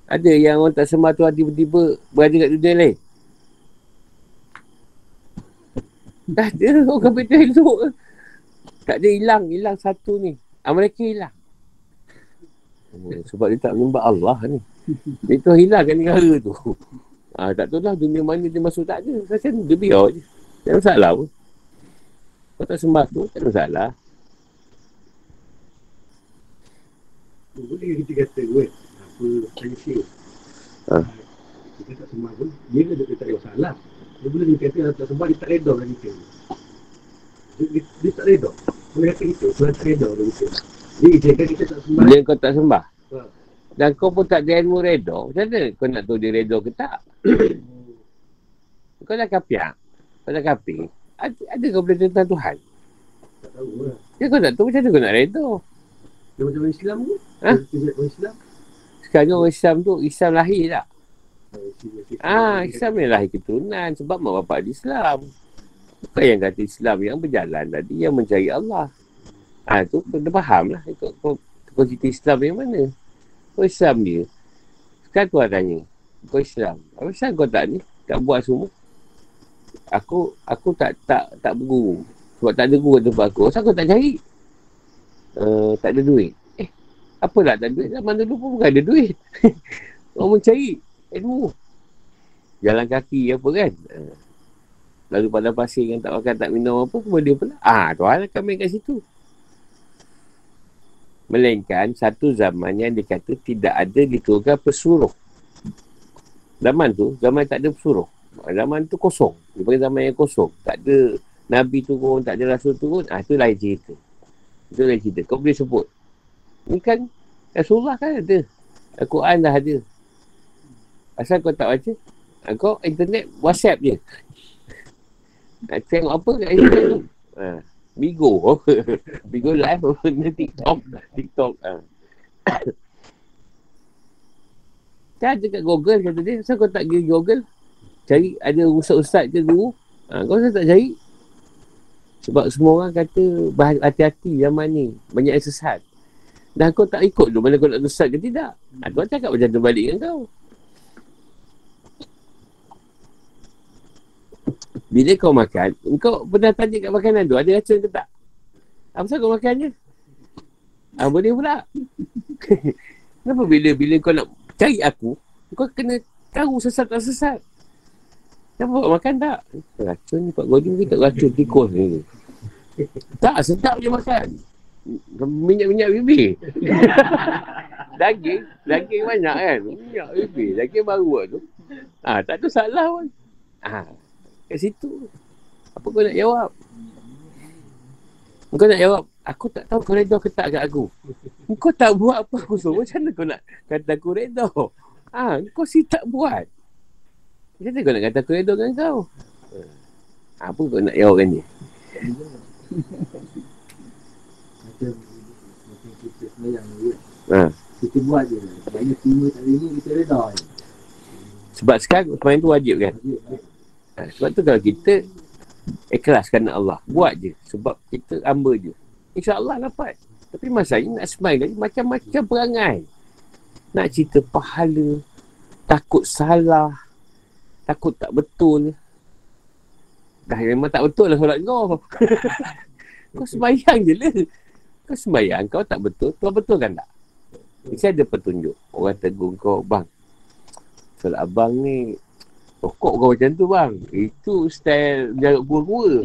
Ada yang orang tak sembah Tuhan tiba-tiba berada kat dunia lain. Tak ada (laughs) orang benda elok. Tak ada hilang, hilang satu ni. Mereka hilang. Oh, sebab dia tak menyembah Allah ni. Dia tu hilangkan negara tu. Ah, tak tahu lah dunia mana dia masuk tak ada. Macam dia biar je. Tak ada masalah pun. Kau tak sembah tu, tak ada masalah. Boleh kita kata kan, apa prinsip. Ha. Kita tak sembah pun, dia ada dia tak ada masalah. Dia boleh dia kata tak sembah, dia tak redor dengan kita. Dia, dia, dia tak redor. Boleh kata itu, Tuhan tak redor dengan kita. Jadi dia kata kita tak sembah. Bila kau tak sembah. Ha. Dan kau pun tak ada ilmu redor. Macam mana kau nak tahu dia redor ke tak? (coughs) kau dah kapiak. Kau dah kapir. Ada, ada kau boleh tentang Tuhan? Tak tahu lah. Ya kau tak tahu macam mana kau nak redor? Dia macam orang Islam ke? Ha? Orang Islam. Sekarang orang Islam tu, Islam lahir tak? Ha, Islam, Islam. Ah, Islam ni lahir keturunan sebab mak bapak dia Islam. Bukan yang kata Islam yang berjalan tadi, yang mencari Allah. Ah, tu kau dah faham lah. Kau, kau, kau cerita Islam yang mana? Kau Islam dia. Sekarang kau tanya. Kau Islam. Apa Islam kau tak ni? Tak buat semua? Aku aku tak tak tak berguru. Sebab tak ada guru tempat aku. Kenapa kau tak cari? Uh, tak ada duit. Eh, apalah tak ada duit? Zaman dulu pun bukan ada duit. (laughs) Orang mencari ilmu. Jalan kaki apa kan? Uh, lalu pada pasir yang tak makan, tak minum apa, boleh pula. Ah, Tuhan akan main kat situ. Melainkan satu zaman yang dikata tidak ada diturunkan pesuruh. Zaman tu, zaman tak ada pesuruh. Zaman tu kosong. Dia panggil zaman yang kosong. Tak ada Nabi turun, tak ada Rasul turun. Ah, tu lain cerita. Itu lain cerita. Kau boleh sebut. Ni kan Rasulullah kan ada. Al-Quran dah ada. Asal kau tak baca? Ah, Kau internet WhatsApp je. (laughs) Nak tengok apa kat internet tu? Ha. Bigo. (laughs) Bigo live apa TikTok. TikTok. Ha. (coughs) Kan ada kat Google kata dia. Kenapa kau tak pergi Google? Cari ada ustaz-ustaz ke guru. Ha, kau kenapa tak cari? Sebab semua orang kata hati-hati zaman ni. Banyak yang sesat. Dan kau tak ikut tu mana kau nak sesat ke tidak. Ha, kau cakap macam tu balik dengan kau. Bila kau makan, kau pernah tanya kat makanan tu, ada racun ke tak? Apa kau makan je? Ah, boleh pula. (laughs) Kenapa bila bila kau nak cari aku, kau kena tahu sesat tak sesat. Kenapa kau makan tak? Racun ni Pak Godi ke tak racun tikus ni. tak, sedap je makan. Minyak-minyak bibir. (laughs) daging, daging banyak kan? Minyak bibir, daging baru lah tu. Ah, tak ada salah pun. Ah, kat situ. Apa kau nak jawab? Kau nak jawab, aku tak tahu kau redha ke tak kat aku. Kau tak buat apa aku suruh, (laughs) macam mana kau nak kata aku redha? Ha, kau si tak buat. Macam mana kau nak kata aku redha dengan kau? Ha, apa kau nak jawabkan dia? Macam macam kita semayang ni. Ha. Kita buat je. Banyak terima tak terima kita je. Sebab sekarang semayang tu wajib kan? Ha, sebab tu kalau kita ikhlas kerana Allah. Buat je. Sebab kita hamba je. InsyaAllah dapat. Tapi masalahnya nak semai lagi macam-macam perangai. Nak cerita pahala. Takut salah. Takut tak betul. Dah memang tak betul lah solat kau. (laughs) kau sembahyang je lah. Kau sembahyang kau tak betul. Kau betul kan tak? Mesti ada petunjuk. Orang tegur kau, bang. Solat abang ni Rokok kau macam tu bang. Itu style jarak gua-gua.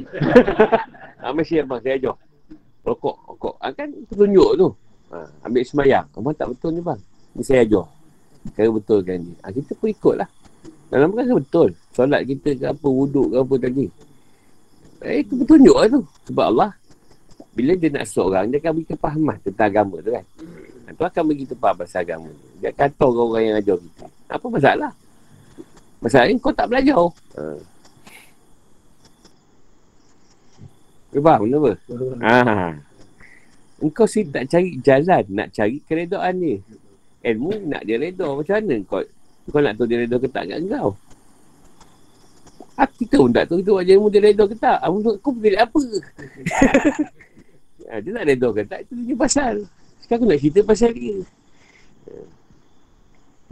ha, mesti abang saya ajar. Rokok, rokok. Ha, kan petunjuk tu. Ha, ambil semayang. Abang tak betul ni bang. Ni saya ajar. Cara betul kan ni. Ha, kita pun ikut lah. Dalam rasa betul. Solat kita ke apa, wuduk ke apa tadi. Eh, itu petunjuk lah tu. Sebab Allah, bila dia nak seorang, dia akan beri kepahaman tentang agama tu kan. Tu akan bagi kita faham pasal agama. Dia kata orang-orang yang ajar kita. Apa masalah? Masalahnya kau tak belajar. Ha. Kau faham benda apa? Ha. Engkau sih tak cari jalan nak cari keredaan dia. Ilmu nak dia reda. Macam mana kau kau nak tahu dia reda ke tak kat kau? Ah, kita pun tak tahu kita buat ilmu dia reda ke tak. Aku, aku pilih apa? ha, (laughs) dia nak reda ke tak? Itu dia pasal. Sekarang aku nak cerita pasal dia.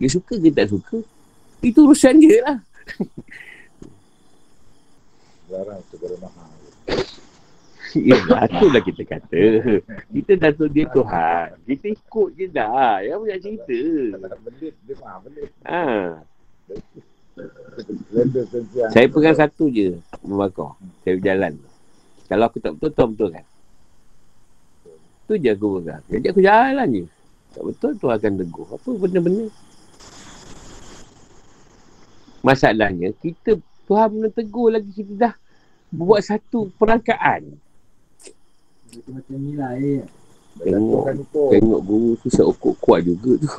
Dia suka ke tak suka? Itu urusan dia lah. Barang segera mahal. (laughs) Ya, itulah kita kata. Kita dah tahu dia Tuhan. Kita ikut je dah. Yang punya cerita. Ha. Saya pegang satu je membakar. Saya berjalan. Kalau aku tak betul, tuan betul kan? Tu je aku pegang. Jadi aku jalan je. Tak betul, tu akan tegur. Apa benda-benda? Masalahnya, kita Tuhan benda tegur lagi kita dah buat satu perangkaan. Macam ni lah eh. Tengok. Tengok guru tu seokok kuat juga tu.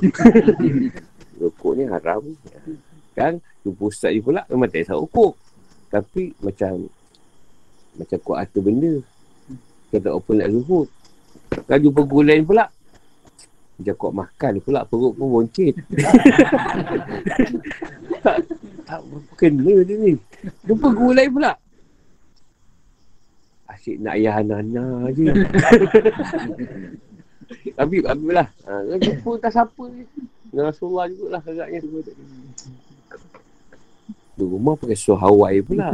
(laughs) Rokok ni haram. Kan? Jumpa ustaz ni pula memang tak isap rokok. Tapi macam macam kuat harta benda. Kata apa nak zuhud. Kan jumpa guru lain pula. Macam kuat makan pula perut pun boncit. (laughs) tak, tak kena dia ni. Jumpa guru lain pula. Asyik nak ayah anak-anak je. Habib, Habib lah. Ha, jumpa tak siapa je. Dengan Rasulullah jugalah agaknya. Di rumah pakai suah Hawaii pula.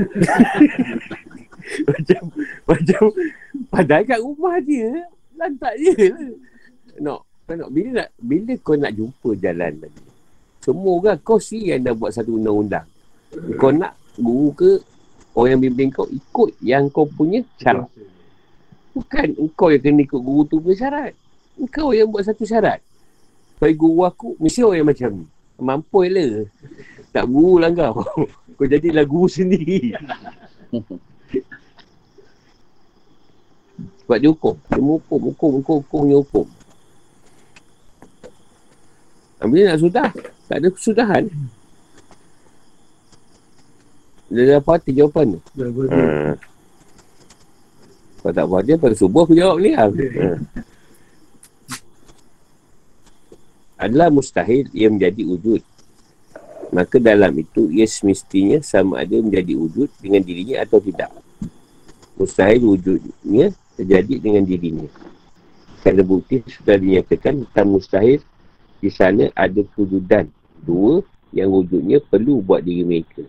(laughs) macam, macam, padahal kat rumah je. Lantak je lah. Nak, kau nak, bila nak, bila kau nak jumpa jalan tadi. Semua orang kau sendiri yang dah buat satu undang-undang. Kau nak guru ke orang yang bimbing kau ikut yang kau punya syarat. Bukan engkau yang kena ikut guru tu punya syarat. Engkau yang buat satu syarat. Supaya guru aku, mesti orang yang macam ni. Mampu lah. Tak guru lah kau. (laughs) kau jadilah guru sendiri. (laughs) Sebab dia hukum. Dia hukum, hukum, hukum, hukum, dia hukum. Bila nak sudah, tak ada kesudahan. Dia dah pati jawapan tu. Ha. Kalau tak puas dia pada subuh aku jawab ni lah. Ha. Adalah mustahil ia menjadi wujud. Maka dalam itu ia semestinya sama ada menjadi wujud dengan dirinya atau tidak. Mustahil wujudnya terjadi dengan dirinya. Kerana bukti sudah dinyatakan tentang mustahil di sana ada kewujudan dua yang wujudnya perlu buat diri mereka.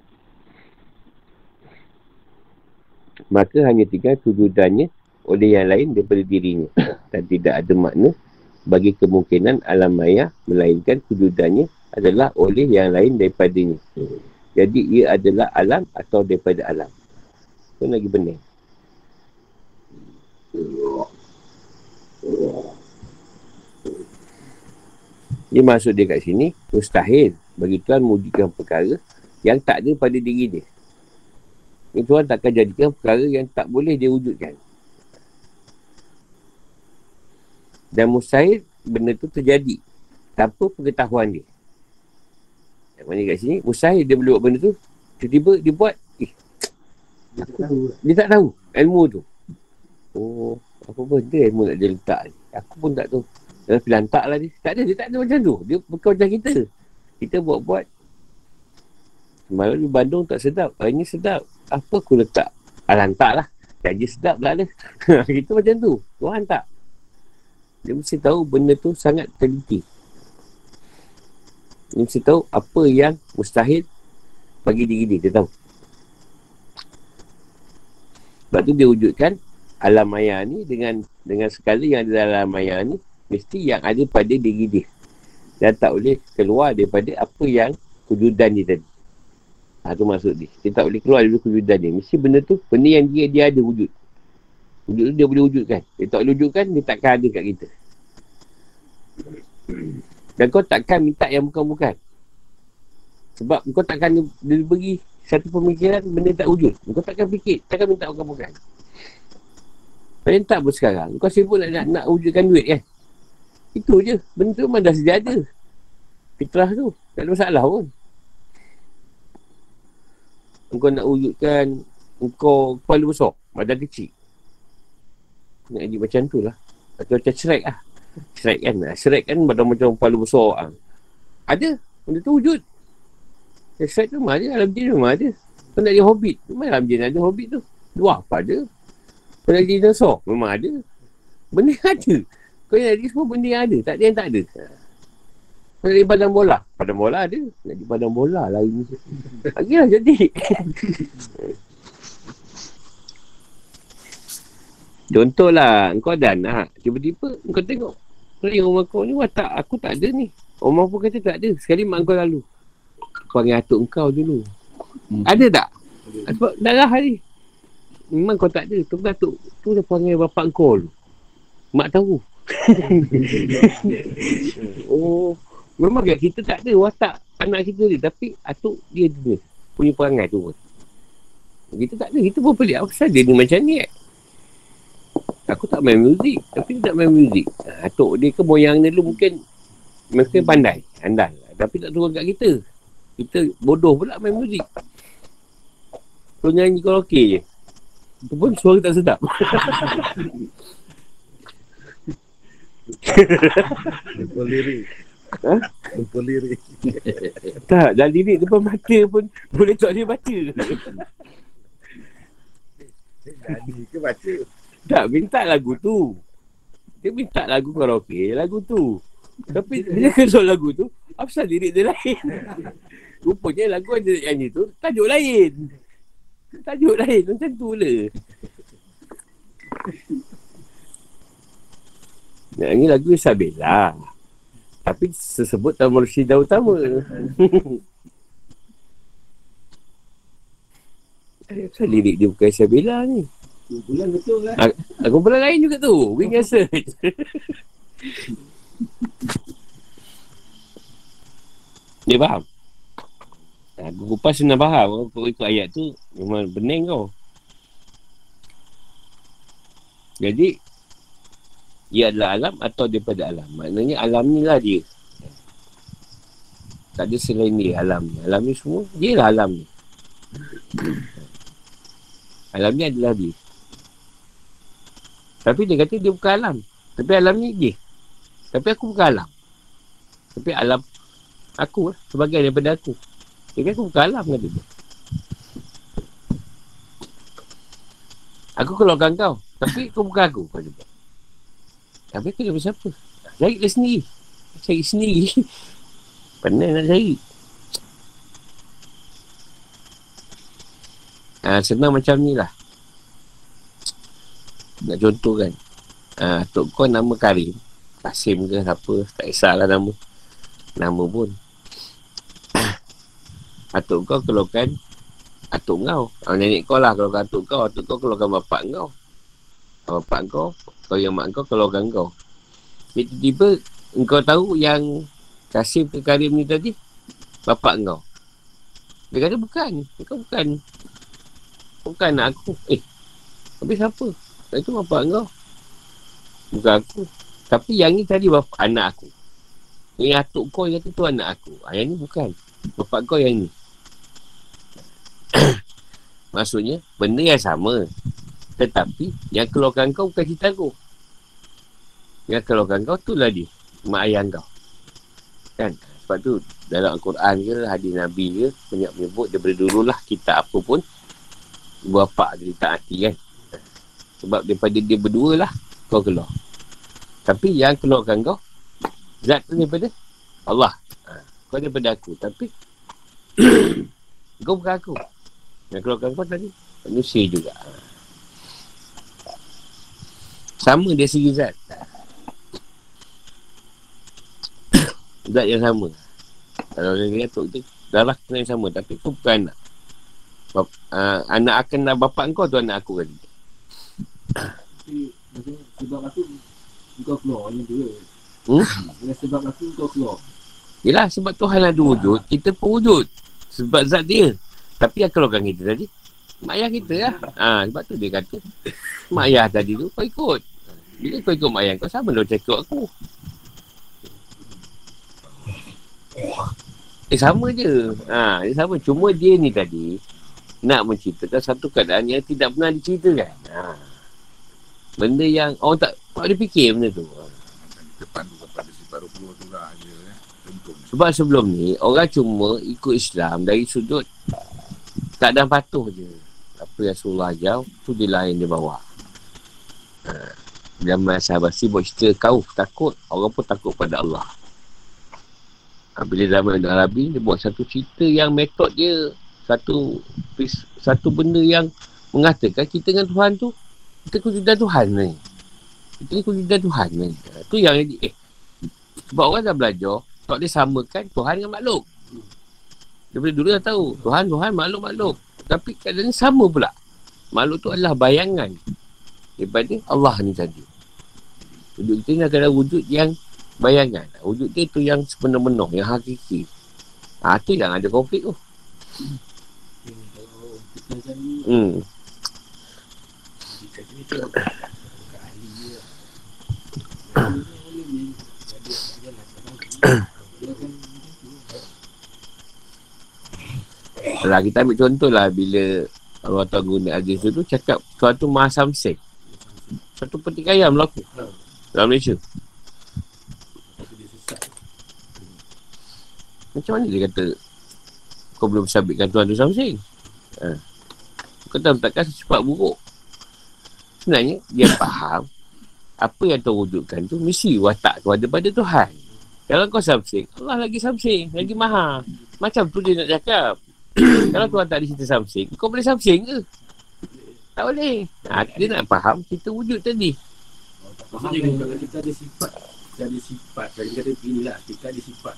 Maka hanya tinggal tujudannya oleh yang lain daripada dirinya (coughs) dan tidak ada makna bagi kemungkinan alam maya melainkan tujudannya adalah oleh yang lain daripadanya. Jadi ia adalah alam atau daripada alam. Itu lagi benar. Dia maksud dia kat sini, mustahil bagi Tuhan mewujudkan perkara yang tak ada pada diri dia. Ini Tuhan takkan jadikan perkara yang tak boleh dia wujudkan. Dan mustahil benda tu terjadi. Tanpa pengetahuan dia. Yang mana kat sini, mustahil dia boleh buat benda tu. Tiba-tiba dia buat, eh, Dia tak tahu dia tak tahu ilmu tu. Oh, apa benda ilmu nak dia letak ni. Aku pun tak tahu. Dalam pilihan tak lah dia. Tak ada, dia tak ada macam tu. Dia bukan macam kita. Kita buat-buat. Semalam di Bandung tak sedap. Hari ni sedap. Apa aku letak? Alah, tak lah. Janji sedap lah dia. (laughs) kita macam tu. Tuhan tak. Dia mesti tahu benda tu sangat teliti. Dia mesti tahu apa yang mustahil bagi diri dia. Dia tahu. Sebab tu dia wujudkan alam maya ni dengan dengan segala yang ada dalam alam maya ni mesti yang ada pada diri dia. Dan tak boleh keluar daripada apa yang kewujudan dia tadi. Ha, tu maksud dia. Dia tak boleh keluar daripada kewujudan dia. Mesti benda tu, benda yang dia, dia ada wujud. Wujud tu dia boleh wujudkan. Dia tak boleh wujudkan, dia takkan ada kat kita. Dan kau takkan minta yang bukan-bukan. Sebab kau takkan dia, beri satu pemikiran benda tak wujud. Kau takkan fikir, takkan minta bukan-bukan. Paling tak pun sekarang. Kau sibuk nak, nak, nak wujudkan duit kan? Itu je. Benda tu memang dah sedia ada. Fitrah tu. Tak ada masalah pun. Kau nak wujudkan kau kepala besar, badan kecil. Nak jadi macam tu lah. Atau macam Shrek lah. Shrek kan. Shrek kan badan macam kepala besar. lah. Ada. Benda tu wujud. Shrek tu memang ada. Alam jin memang ada. Kau nak jadi hobbit. Memang alam jin ada hobbit tu. Dua apa ada. Kau nak jadi dinosaur. Memang ada. Benda (laughs) ada. Kau nak jadi semua benda yang ada. Tak ada yang tak ada. Jadi badan bola. Badan bola ada. Nak jadi badan bola lah ini. Lagilah jadi. Contohlah, kau ada anak. Tiba-tiba kau tengok. Tengok rumah kau ni watak aku tak ada ni. Rumah pun kata tak ada. Sekali mak kau lalu. Kau panggil atuk kau dulu. Hmm. Ada tak? Sebab darah ni. Memang kau tak ada. Tu kan atuk. Tu dah panggil bapak kau dulu. Mak tahu. (laughs) oh. Memang kan kita tak ada watak anak kita ni. Tapi atuk dia dia punya perangai tu. Kita tak ada. Kita pun pelik. Apa saja dia ni macam ni eh? Aku tak main muzik. Tapi dia tak main muzik. Ha, atuk dia ke moyang dia dulu mungkin mungkin pandai. Andal. Tapi tak turun kat kita. Kita bodoh pula main muzik. Kau nyanyi karaoke je. Itu pun suara tak sedap. (laughs) Lupa lirik. Ha? Lupa lirik. tak, dah lirik depan mata pun boleh tak dia baca. Jadi ke baca? tak, minta lagu tu. Dia minta lagu karaoke, lagu tu. Tapi dia kesal lagu tu, apa lirik dia lain. Rupanya lagu yang dia nyanyi tu, tajuk lain. Tajuk lain, macam tu lah. Nak ni lagu Isabella. Tapi sesebut dalam Rashida utama. Kenapa lirik dia bukan Isabella ni? Dua bulan betul kan? Aku pula lain juga tu. Wing (laughs) and search. Dia faham? Aku kupas senang faham. Kau ikut ayat tu memang bening kau. Jadi, ia adalah alam atau daripada alam. Maknanya alam ni lah dia. Tak ada selain dia alam ni. Alam ni semua, dia lah alam ni. (clears throat) Alam ni adalah dia. Tapi dia kata dia bukan alam. Tapi alam ni dia. Tapi aku bukan alam. Tapi alam aku lah. Sebagai daripada aku. Dia kata aku bukan alam kata dia. Aku keluarkan kau. Tapi kau bukan aku. Dia. Tapi aku daripada siapa? Cari dia sendiri. Cari sendiri. (laughs) Pandai nak cari. Ha, senang macam ni lah. Nak contoh kan. Ha, Tok kau nama Karim. Kasim ke apa. Tak kisahlah nama. Nama pun. (coughs) Atuk kau keluarkan Atuk kau. Ha, nenek kau lah keluarkan atuk kau. Atuk kau keluarkan bapak kau. Bapak kau. Kau yang mak kau keluarkan kau. Jadi tiba-tiba engkau tahu yang Kasim ke Karim ni tadi bapak kau. Dia kata bukan. Kau bukan. Bukan aku. Eh. Habis siapa? Itu bapak kau. Bukan aku. Tapi yang ni tadi bapa anak aku. Yang atuk kau yang kata tu anak aku. Ha, yang ni bukan. Bapak kau yang ni. (coughs) Maksudnya, benda yang sama. Tetapi, yang keluarkan kau bukan cerita aku. Yang keluarkan kau tu lah dia. Mak ayah kau. Kan? Sebab tu, dalam Al-Quran ke, hadis Nabi ke, banyak menyebut daripada dululah kita apa pun, bapa dia tak hati kan. Sebab daripada dia berdua lah, kau keluar. Tapi yang keluarkan kau, zat tu daripada Allah. Ha, kau daripada aku. Tapi, (coughs) kau bukan aku. Yang keluarkan kau tadi, manusia juga. Sama dia segi zat. Zat yang sama. Kalau dia kata tu, darah kena yang sama. Tapi tu bukan anak. Bap, uh, anak akan nak bapak kau tu anak aku kali. Maksudnya, sebab aku, kau keluar macam tu ke? Hmm? Sebab aku, kau keluar. Yelah sebab Tuhan ada wujud, kita pun wujud. Sebab zat dia. Tapi yang keluarkan kita tadi, mak ayah kita lah. Ha, sebab tu dia kata, mak ayah tadi tu kau ikut. Bila kau ikut mak ayah kau, sama lah macam ikut aku. Eh sama je. Ha, dia sama. Cuma dia ni tadi, nak menceritakan satu keadaan yang tidak pernah diceritakan. Ha. Benda yang orang tak, tak ada fikir benda tu. Ha. Depan kepada si baru keluar tu lah je. Eh. Sebab sebelum ni, orang cuma ikut Islam dari sudut tak ada patuh je. Apa yang Rasulullah ajar, tu dia lain dia bawa. Ha. Zaman sahabat buat cerita kau takut, orang pun takut pada Allah. Ha, bila zaman Arabi, dia buat satu cerita yang metod dia, satu satu benda yang mengatakan kita dengan Tuhan tu, kita kujudan Tuhan ni. Kita ni kujudan Tuhan ni. Ha, tu yang jadi, eh, sebab orang dah belajar, tak boleh samakan Tuhan dengan makhluk. Daripada dulu dah tahu. Tuhan, Tuhan, makhluk, makhluk. Tapi keadaan sama pula. Makhluk tu adalah bayangan. Daripada Allah ni tadi. Wujud kita ni adalah wujud yang bayangan. Wujud dia tu yang sepenuh-penuh, yang hakiki. Ha, tu yang ada konflik tu. Kita Hmm. kita Kalau kita ambil contoh lah bila Allah Ta'ala guna hadis tu cakap suatu maha samsing. Satu pertikaian berlaku dalam Malaysia. Macam mana dia kata kau belum sabitkan Tuhan tu samsing? Ha. Kau tahu takkan secepat buruk. Sebenarnya dia (coughs) faham apa yang Tuhan wujudkan tu mesti watak tu ada pada Tuhan. Kalau kau samsing, Allah lagi samsing, lagi maha. Macam tu dia nak cakap. (coughs) Kalau Tuhan tak ada cerita samsing, kau boleh samsing ke? Tak boleh. Ha, dia nak faham kita wujud tadi. Maksudnya kalau kita ada sifat, kita ada sifat, kalau kita kata inilah, kita ada sifat.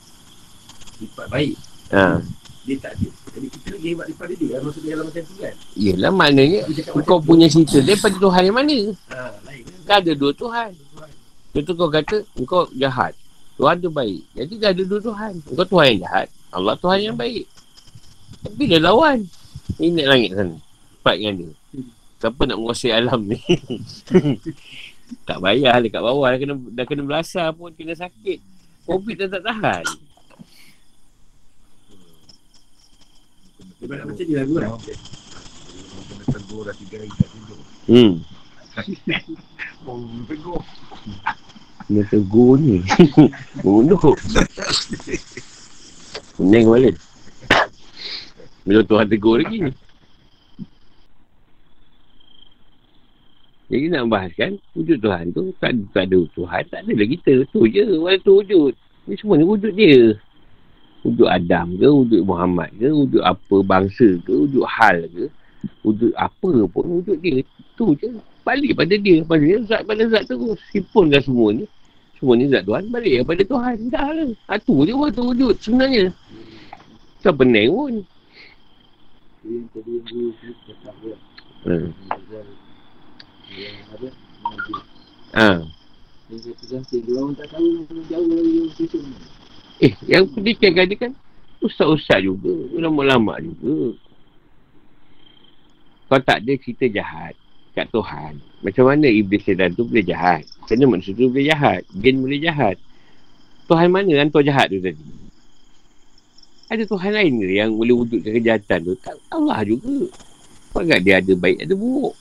Sifat baik. Ha. Dia tak ada. Jadi kita lagi hebat daripada dia. Kan? Maksudnya dalam macam tu kan. Yelah maknanya Dia kau punya cerita daripada Tuhan yang mana? Ha, lain kan. Kan ada dua Tuhan. Contoh kau kata kau jahat. Tuhan tu baik. Jadi dah ada dua Tuhan. Kau Tuhan yang jahat. Allah Tuhan yang baik. Tapi dia lawan. Ini langit sana. Cepat dengan dia. Siapa nak menguasai alam ni? (laughs) tak payah dekat bawah. Dah kena, dah kena belasah pun. Kena sakit. Covid dah tak tahan. Dia macam ni lagu kan. Kena tegur dah tiga hari tak tidur. Hmm. Oh, tegur. Kena tegur ni. Bunuh. Pening balik. Bila Tuhan tegur lagi. Jadi nak bahaskan wujud Tuhan tu tak, tak ada Tuhan, tak ada kita. Tu je, wala tu wujud. Ni semua ni wujud dia. Wujud Adam ke, wujud Muhammad ke, wujud apa bangsa ke, wujud hal ke, wujud apa pun wujud dia. Tu je. Balik pada dia. Maksudnya zat pada zat tu. Simpunkan semua ni. Semua ni zat Tuhan, balik pada Tuhan. Dah lah. Ha, tu je waktu wujud sebenarnya. Tak pening pun. Dia Yang. Ha. Dia kata sampai dia orang tak tahu jauh lagi yang susun. Eh, yang pendidikan dia kan ustaz-ustaz juga. Lama-lama juga. Kau tak ada cerita jahat. kat Tuhan. Macam mana iblis setan tu boleh jahat? Kena manusia tu boleh jahat. Jin boleh jahat. Tuhan mana hantu jahat tu tadi? Ada Tuhan lain ke yang boleh wujudkan kejahatan tu? Tak Allah juga. Sebab dia ada baik, ada buruk.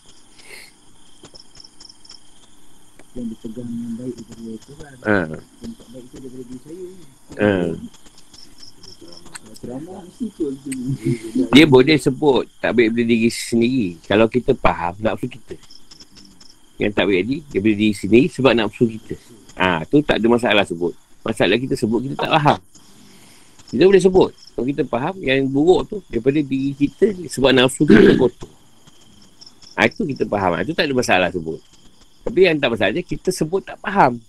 Yang dipegang yang baik daripada Tuhan. Ha. Yang tak baik itu daripada diri saya. Ha. Kalau Ceramah mesti tu. Dia boleh sebut tak baik daripada diri sendiri. Kalau kita faham nafsu kita. Yang tak baik tadi, daripada diri sendiri sebab nafsu kita. Ah, ha, tu tak ada masalah sebut. Masalah kita sebut, kita tak faham. Kita boleh sebut. Kalau kita faham, yang buruk tu daripada diri kita sebab nafsu kita kotor. Ha, itu kita faham. Ha, itu tak ada masalah sebut. Tapi yang tak masalah kita sebut tak faham.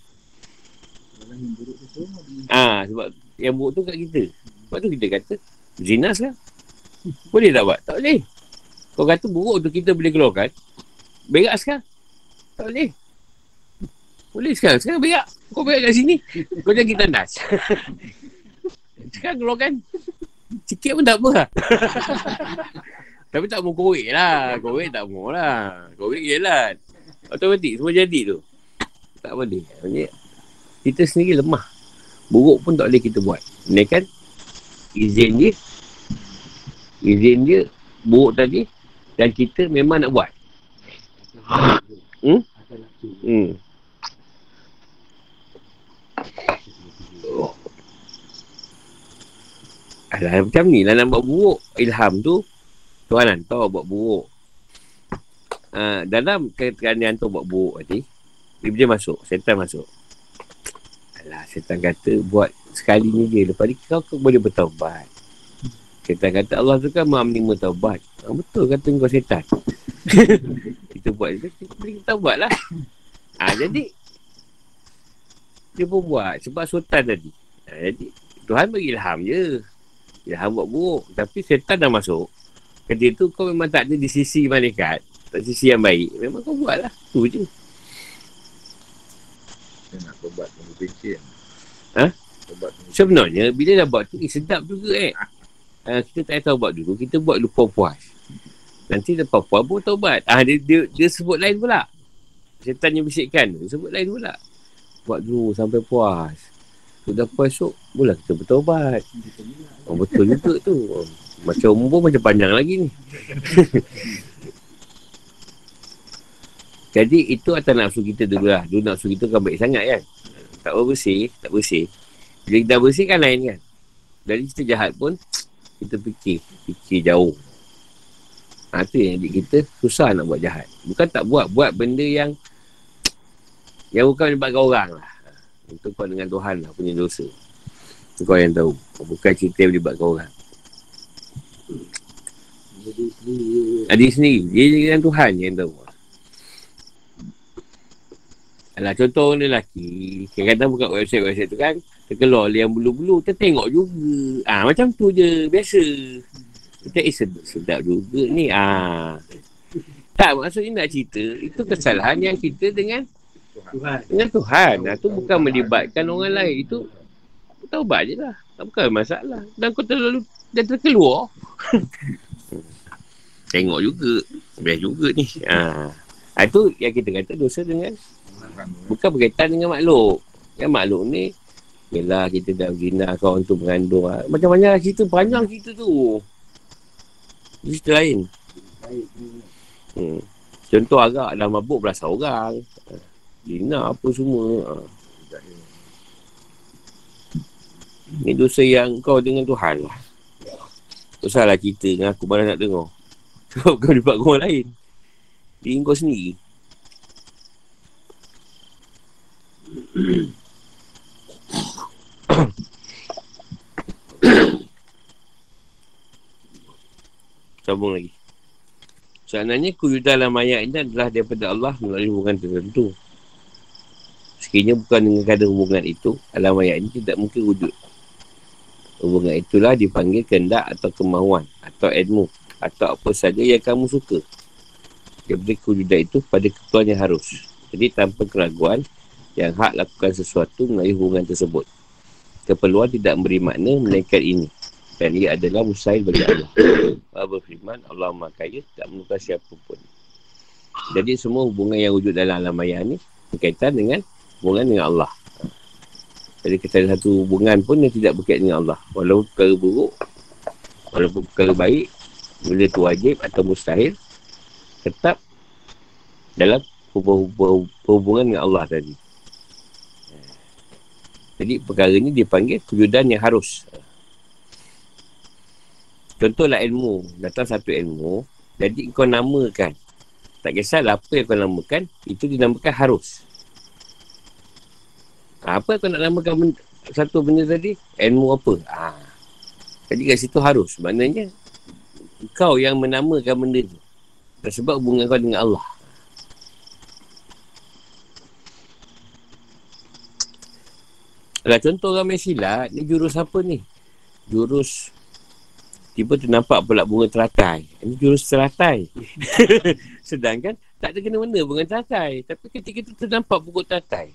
Ah, sebab yang buruk tu kat kita. Sebab tu kita kata, zina sekarang. Boleh tak buat? Tak boleh. Kau kata buruk tu kita boleh keluarkan. Berak sekarang. Tak boleh. Boleh sekarang. Sekarang berak. Kau berak kat sini. Kau jangan kita nas. (laughs) sekarang keluarkan. Sikit pun tak apa lah. (laughs) Tapi tak mau korek lah. Korek tak mau lah. Korek jelat. Automatik semua jadi tu. Tak boleh. Maksudnya, kita sendiri lemah. Buruk pun tak boleh kita buat. Ini kan izin dia. Izin dia buruk tadi. Dan kita memang nak buat. Hmm? Hmm. Alah, macam ni lah nak buat buruk. Ilham tu, Tuhan hantar buat buruk. Uh, dalam keadaan yang hantar buat buruk tadi, dia masuk, setan masuk. Alah, setan kata buat sekali ni je. Lepas ni kau, kau boleh bertaubat. Setan kata Allah tu kan maha menerima taubat. Ah, betul kata kau setan. (laughs) kita buat je, kita boleh taubat lah. Ah, jadi, dia pun buat sebab sultan tadi. Ha, jadi Tuhan bagi ilham je. Ilham buat buruk. Tapi setan dah masuk. Ketika tu kau memang tak ada di sisi malaikat. Tak sisi yang baik. Memang kau buat lah. Tu je. Nak tobat tunggu pencen. Ha? Sebenarnya bila dah buat tu eh, sedap juga eh. Ha, kita tak tahu buat dulu. Kita buat dulu puas-puas. Nanti lepas puas pun taubat. Ah dia, dia, dia sebut lain pula. Setan yang bisikkan. Dia sebut lain pula. Buat dulu sampai puas. Sudah puas esok, mula kita bertaubat. Oh, betul juga tu. Macam umur macam panjang lagi ni. (laughs) Jadi itu atas nafsu kita dulu lah. Dulu nafsu kita kan baik sangat kan. Tak bersih, tak bersih. Bila kita bersih kan lain kan. Dari kita jahat pun, kita fikir. Fikir jauh. Ha, tu yang jadi kita susah nak buat jahat. Bukan tak buat, buat benda yang yang bukan melibatkan orang lah. Itu kau dengan Tuhan lah punya dosa. Itu kau yang tahu. Bukan cerita yang melibatkan orang. Jadi sendiri. Adik sendiri. Dia dengan Tuhan yang tahu. Alah contoh orang lelaki. Kadang-kadang buka website-website tu kan. Terkeluar yang bulu-bulu. Kita tengok juga. Ah Macam tu je. Biasa. Kita eh sedap, sedap juga ni. Ah Tak maksudnya nak cerita. Itu kesalahan yang kita dengan Tuhan. dengan Tuhan. Nah, tu bukan melibatkan orang lain. Itu taubat je lah. Tak bukan masalah. Dan kau terlalu dah terkeluar. (laughs) Tengok juga. Best juga ni. Ha. ha. Itu yang kita kata dosa dengan bukan berkaitan dengan makhluk. Yang makhluk ni Yelah kita dah zina kawan tu mengandung lah. Macam-macam lah cerita panjang cerita tu. Cerita lain. Hmm. Contoh agak dah mabuk berasa orang. Zina apa semua. Ha. Ni dosa yang kau dengan Tuhan lah. Usahlah cerita dengan aku mana nak dengar. Sebab (laughs) kau dibuat orang lain. Diri kau sendiri. (coughs) Sambung lagi. Sebenarnya kewujudan dalam ayat ini adalah daripada Allah melalui hubungan tertentu. Sekiranya bukan dengan kadar hubungan itu, alam ayat ini tidak mungkin wujud. Hubungan itulah dipanggil kendak atau kemahuan atau ilmu atau apa saja yang kamu suka. Daripada kewujudan itu pada ketuan yang harus. Jadi tanpa keraguan, yang hak lakukan sesuatu melalui hubungan tersebut. Keperluan tidak memberi makna melainkan ini. Dan ia adalah mustahil bagi Allah. Allah berfirman, Allah maha kaya, tak menukas siapa pun. Jadi semua hubungan yang wujud dalam alam maya ni berkaitan dengan hubungan dengan Allah. Jadi kita ada satu hubungan pun yang tidak berkaitan dengan Allah. Walaupun perkara buruk, walaupun perkara baik, bila tu wajib atau mustahil, tetap dalam hubungan dengan Allah tadi. Jadi perkara ni dipanggil kewujudan yang harus. Contohlah ilmu. Datang satu ilmu. Jadi kau namakan. Tak kisahlah apa yang kau namakan. Itu dinamakan harus. Apa kau nak namakan benda, satu benda tadi? Ilmu apa? Ha. Jadi kat situ harus. Maknanya kau yang menamakan benda tu. Sebab hubungan kau dengan Allah. Kalau contoh orang main silat, ni jurus apa ni? Jurus Tiba tu nampak pula bunga teratai. Ini jurus teratai. (laughs) Sedangkan tak ada kena-mena bunga teratai. Tapi ketika tu ternampak bunga teratai.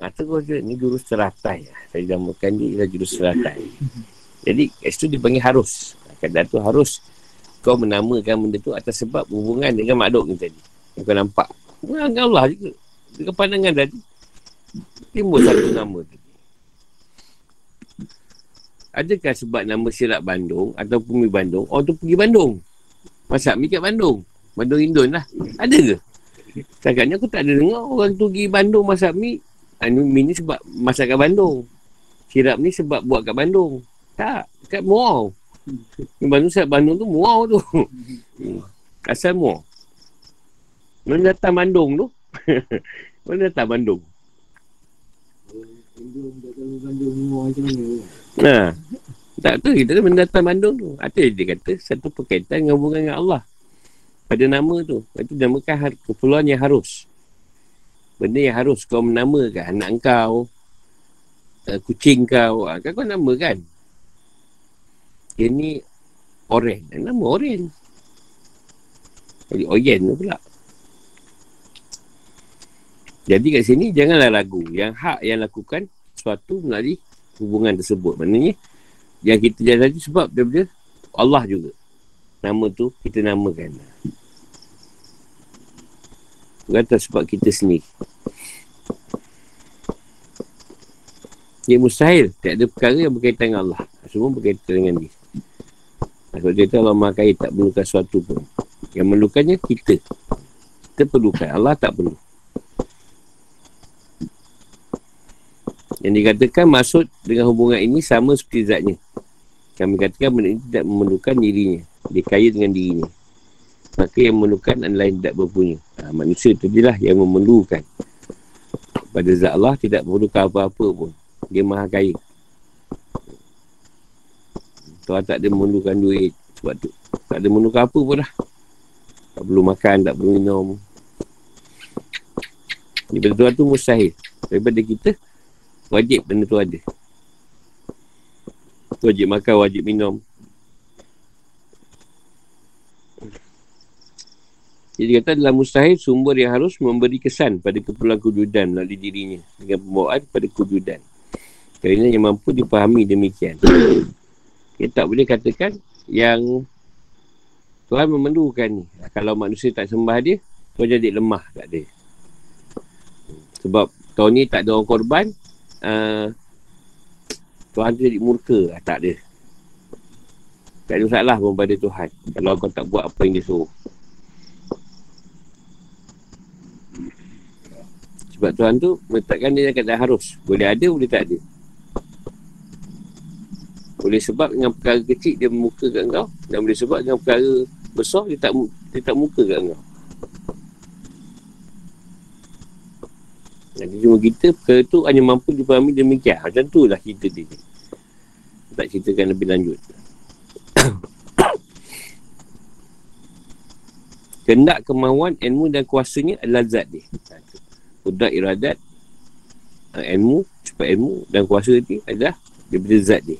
Ha, terus je, ni jurus teratai. Saya namakan dia ialah jurus teratai. Jadi, kat situ dipanggil harus. Kadang tu harus kau menamakan benda tu atas sebab hubungan dengan makhluk ni tadi. Yang kau nampak. Dengan Allah juga. Dengan pandangan tadi. Timbul satu nama tu. Adakah sebab nama sirat Bandung atau Pumi Bandung, orang tu pergi Bandung? Masak mi kat Bandung. Bandung Indon lah. Ada ke? Cakapnya aku tak ada dengar orang tu pergi Bandung masak mi. Anu mi ni sebab masak kat Bandung. Sirap ni sebab buat kat Bandung. Tak. Kat Muau. Bandung sirat Bandung tu Muau tu. Asal Muau. Mana datang Bandung tu? (laughs) Mana datang Bandung? Bandung, Bandung, Muau macam mana? Nah, tak tu kita kan mendatang Bandung tu. Ada dia kata satu perkaitan dengan hubungan dengan Allah. Pada nama tu. Itu namakan keperluan yang harus. Benda yang harus kau menamakan anak kau, uh, kucing kau. Uh, kan kau nama kan? Dia ni oren. Nama oren. Jadi oyen tu pula. Jadi kat sini janganlah ragu. Yang hak yang lakukan sesuatu melalui hubungan tersebut. Maknanya, yang kita jadi sebab daripada Allah juga. Nama tu kita namakan. Atas sebab kita sendiri. Ia mustahil. Tak ada perkara yang berkaitan dengan Allah. Semua berkaitan dengan dia. Sebab dia tahu Allah Maha tak perlukan sesuatu pun. Yang memerlukannya kita. Kita perlukan. Allah tak perlu. Yang dikatakan maksud dengan hubungan ini sama seperti zatnya. Kami katakan benda ini tidak memerlukan dirinya. Dia kaya dengan dirinya. Maka yang memerlukan adalah yang tidak berpunya. Ha, manusia itu lah yang memerlukan. Pada zat Allah tidak memerlukan apa-apa pun. Dia maha kaya. Tuhan tak ada memerlukan duit. Sebab tu. Tak ada memerlukan apa pun dah. Tak perlu makan, tak perlu minum. Daripada Tuhan tu mustahil. Daripada kita, Wajib benda tu ada. Wajib makan, wajib minum. Jadi kata dalam mustahil sumber yang harus memberi kesan pada keperluan kewujudan melalui dirinya dengan pembawaan pada kewujudan. Kerana yang mampu dipahami demikian. Kita tak boleh katakan yang Tuhan memerlukan ni. Kalau manusia tak sembah dia, Tuhan jadi lemah tak ada. Sebab tahun ni tak ada orang korban, uh, Tuhan tu jadi murka ah, tak ada tak ada masalah pun pada Tuhan. Kalau kau tak buat apa yang dia suruh. Sebab Tuhan tu meletakkan dia kata harus. Boleh ada boleh tak ada. Boleh sebab dengan perkara kecil dia muka kat kau dan boleh sebab dengan perkara besar dia tak dia tak muka kat kau Jadi cuma kita perkara tu hanya mampu dipahami demikian. Macam tu lah cerita dia. Tak ceritakan lebih lanjut. (coughs) Kendak kemahuan ilmu dan kuasanya adalah zat dia. Kudat iradat ah, ilmu, cepat ilmu dan kuasa dia adalah daripada zat dia.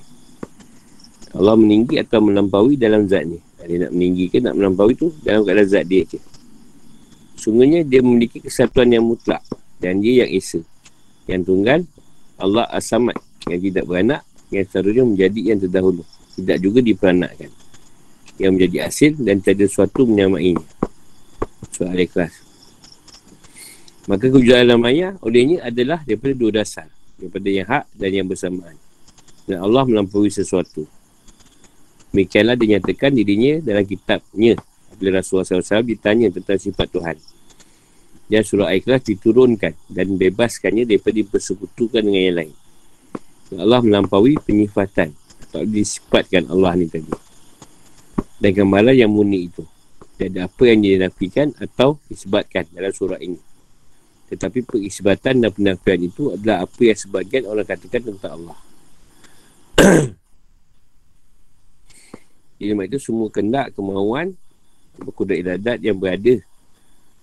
Allah meninggi atau melampaui dalam zat ni. Dia nak meninggi ke nak melampaui tu dalam keadaan zat dia je. Sungguhnya dia memiliki kesatuan yang mutlak dan dia yang Esa yang tunggal Allah As-Samad yang tidak beranak yang seharusnya menjadi yang terdahulu tidak juga diperanakkan yang menjadi asil dan tiada sesuatu menyamainya Surah Al-Ikhlas. Maka kewujudan alam maya olehnya adalah daripada dua dasar. Daripada yang hak dan yang bersamaan. Dan Allah melampaui sesuatu. Demikianlah dinyatakan dirinya dalam kitabnya. Bila Rasulullah SAW ditanya tentang sifat Tuhan. Dan surah Al-Ikhlas diturunkan dan bebaskannya daripada dipersekutukan dengan yang lain. Allah melampaui penyifatan. Tak disifatkan Allah ni tadi. Dan gambaran yang murni itu. Tiada apa yang dinafikan atau disebutkan dalam surah ini. Tetapi pengisbatan dan penafian itu adalah apa yang sebagian orang katakan tentang Allah. (clears throat) Ilmu itu semua kendak, kemauan, kudrat iradat yang berada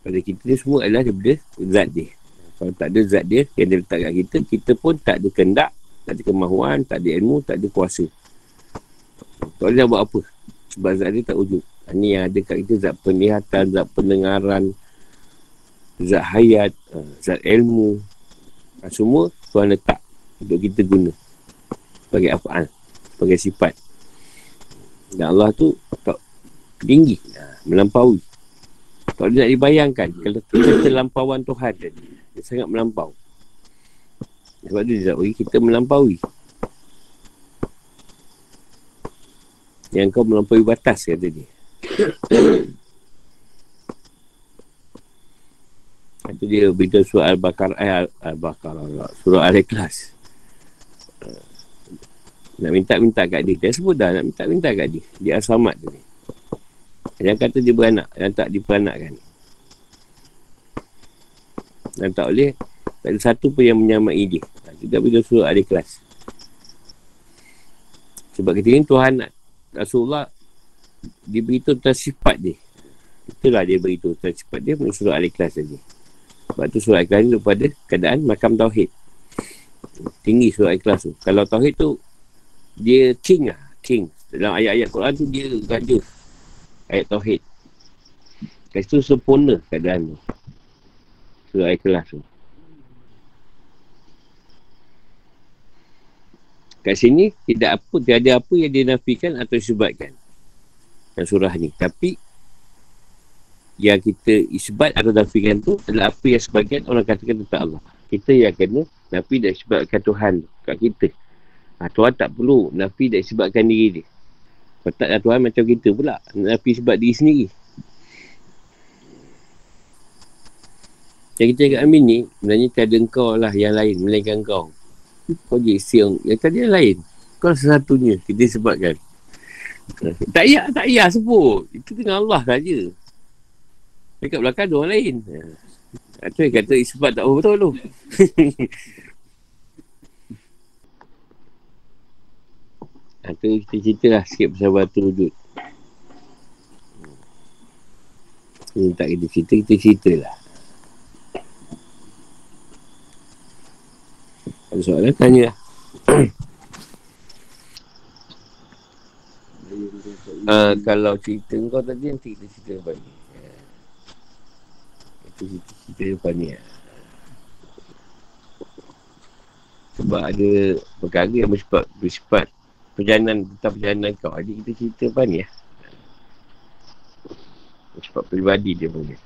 pada kita ni semua adalah daripada zat dia. Kalau tak ada zat dia yang dia letak kat kita, kita pun tak ada kendak, tak ada kemahuan, tak ada ilmu, tak ada kuasa. Tak boleh nak buat apa. Sebab zat dia tak wujud. Ini yang ada kat kita zat penglihatan, zat pendengaran, zat hayat, uh, zat ilmu. Ha, semua Tuhan letak untuk kita guna. Sebagai apaan? Sebagai sifat. Dan Allah tu tak tinggi. Ha, melampaui. Tak boleh dibayangkan kalau kita terlampauan Tuhan tadi. Sangat melampau. Sebab dia tak kita melampaui. Yang kau melampaui batas kata dia. (coughs) Itu dia beritahu surah Al-Bakar eh, Al-Bakar Surah Al-Ikhlas Nak minta-minta kat dia Dia sebut dah nak minta-minta kat dia Dia asamat tu ni yang kata dia beranak Yang tak diperanakkan. Dan tak boleh Tak ada satu pun yang menyamai dia. Kita bila suruh ada kelas. Sebab kita ni Tuhan Rasulullah Dia beritahu tentang sifat dia. Itulah dia beritahu tentang sifat dia Menurut surah Al-Ikhlas tadi Sebab tu surah Al-Ikhlas ni pada keadaan makam Tauhid. Tinggi surah Al-Ikhlas tu. Kalau Tauhid tu Dia king lah King. Dalam ayat-ayat Quran tu dia raja ayat Tauhid. Kat situ sempurna keadaan tu. Surah ayat kelas tu. Kat sini tidak apa, tiada apa yang dinafikan atau disebabkan dalam surah ni. Tapi yang kita isbat atau nafikan tu adalah apa yang sebagian orang katakan tentang Allah. Kita yang kena nafi dan isbatkan Tuhan kat kita. Ha, Tuhan tak perlu nafi dan isbatkan diri dia. Tak ada Tuhan macam kita pula. Nafi sebab diri sendiri. Yang kita ingat amin ni, sebenarnya tiada engkau lah yang lain, melainkan kau. Kau je siang. Yang tadi yang lain. Kau satu-satunya, kita sebabkan. tak payah, tak payah sebut. Itu dengan Allah saja. Dekat belakang ada orang lain. Itu yang kata sebab tak betul tu. (laughs) Ha, tu kita cerita lah sikit pasal batu wujud. Ini tak kita cerita, kita cerita lah. Ada soalan, tanya lah. (coughs) uh, kalau cerita kau tadi, nanti kita cerita lepas ni. Uh, itu cerita, cerita lepas ni lah. Sebab ada perkara yang bersifat, bersifat perjalanan tentang perjalanan kau. Jadi kita cerita apa ni ya? Cepat peribadi dia punya.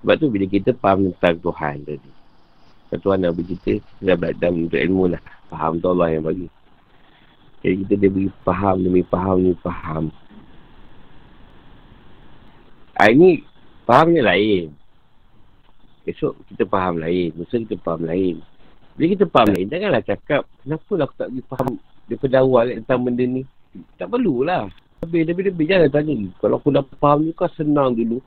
Sebab tu bila kita faham tentang Tuhan tadi. Tuhan nak bagi kita, dah belajar untuk ilmu lah. Faham tu Allah yang bagi. Jadi kita dia beri faham demi faham demi faham. Ha, ini fahamnya lain. Esok kita faham lain. Masa kita faham lain. Bila kita faham lain, janganlah cakap, kenapa lah aku tak boleh faham daripada awal tentang benda ni. Tak perlulah. Lebih-lebih jangan tanya. Kalau aku dah faham ni, kau senang dulu.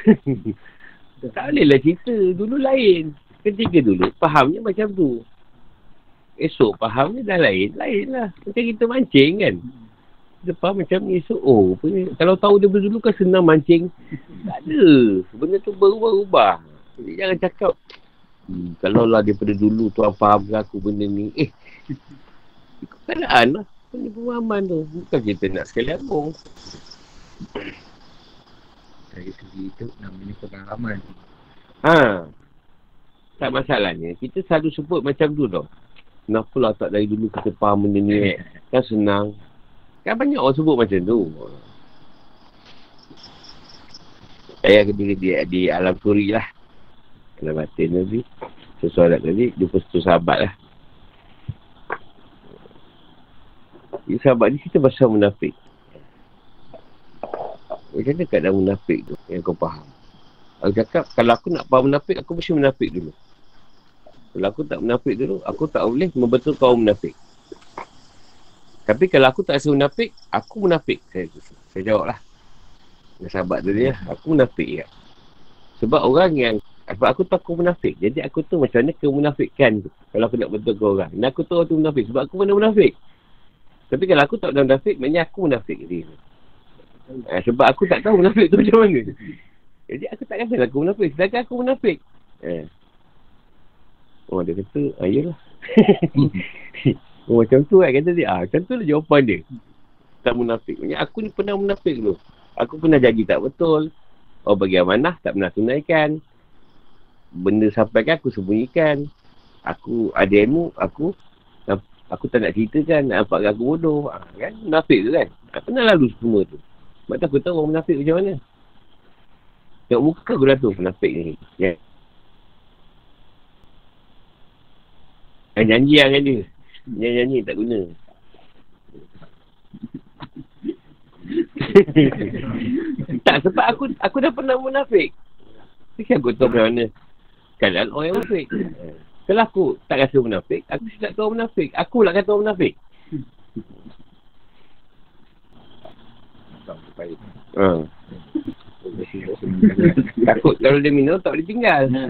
(laughs) tak boleh lah cerita. Dulu lain. Ketika dulu, fahamnya macam tu. Esok fahamnya dah lain. Lain lah. Macam kita mancing kan. Kita faham macam ni esok. Oh, punya. kalau tahu dia dulu kan senang mancing. (laughs) Tak ada. Benda tu berubah-ubah. Jadi jangan cakap, Hmm, kalau lah daripada dulu tuan faham aku benda ni. Eh, ikut keadaan lah. Benda pemahaman tu. Bukan kita nak sekali abang. Dari segi itu namanya pengalaman. Ha. Tak masalahnya. Kita selalu sebut macam tu tau. Kenapa lah tak dari dulu kita faham benda ni. (laughs) kan senang. Kan banyak orang sebut macam tu. Saya di, di, di alam suri lah. Alam batin tadi. Sesuai tadi, jumpa satu sahabat lah. Ini sahabat ni cerita pasal munafik. Macam mana keadaan munafik tu yang kau faham? Aku cakap, kalau aku nak faham munafik, aku mesti munafik dulu. Kalau aku tak munafik dulu, aku tak boleh membetul kau munafik. Tapi kalau aku tak rasa munafik, aku munafik. Saya, saya jawab lah. Dengan sahabat tu dia, aku munafik ya. Sebab orang yang, sebab aku tahu aku munafik. Jadi aku tu macam mana kemunafikan tu. Kalau aku nak betul kau orang. Dan aku tahu tu munafik. Sebab aku mana munafik. Tapi kalau aku tak pernah munafik, maknanya aku munafik. Jadi, eh, sebab aku tak tahu munafik tu macam mana. Jadi aku tak kata aku munafik. Sedangkan aku munafik. Eh. Oh dia kata, ah, yelah. (laughs) oh macam tu kan kata dia. Ah, macam tu lah jawapan dia. Tak munafik. Maksudnya aku ni pernah munafik dulu. Aku pernah janji tak betul. Oh bagi amanah tak pernah tunaikan. Benda sampai kan aku sembunyikan. Aku ada ilmu, aku Aku tak nak ceritakan, nak nampak aku bodoh. Ha, kan? Munafik tu kan? Ha, pernah lalu semua tu. Sebab tu aku tahu orang munafik macam mana. Tengok muka aku dah tu munafik ni. Ya. Yeah. Janji yang kan dia. Yang janji tak guna. (laughs) tak, sebab aku aku dah pernah munafik. Tapi aku tahu macam mana. Keadaan orang yang munafik. Kalau aku tak rasa munafik, aku tak tahu munafik. Aku lah kata orang munafik. Ha. Takut kalau dia minum tak boleh tinggal. Ha.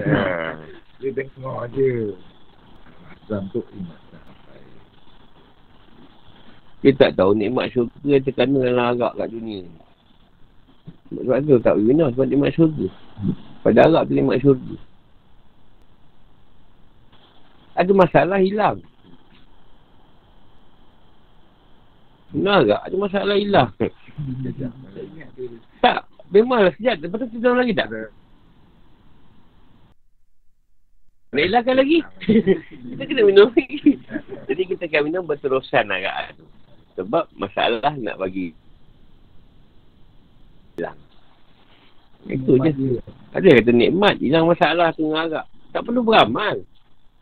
Dia tengok je. Azam tu Dia tak tahu nikmat syurga terkena dalam agak kat dunia. Sebab tu tak boleh minum sebab nikmat syurga. Pada agak tu nikmat syurga ada masalah hilang. Benar tak? Ada masalah hilang. (laughs) tak. Memanglah sejak. Lepas tu kita lagi tak? Nak hilangkan lagi? (laughs) kita kena minum lagi. (laughs) Jadi kita akan minum berterusan agak. Sebab masalah nak bagi hilang. Itu je. Ada kata nikmat hilang masalah tengah agak. Tak perlu beramal.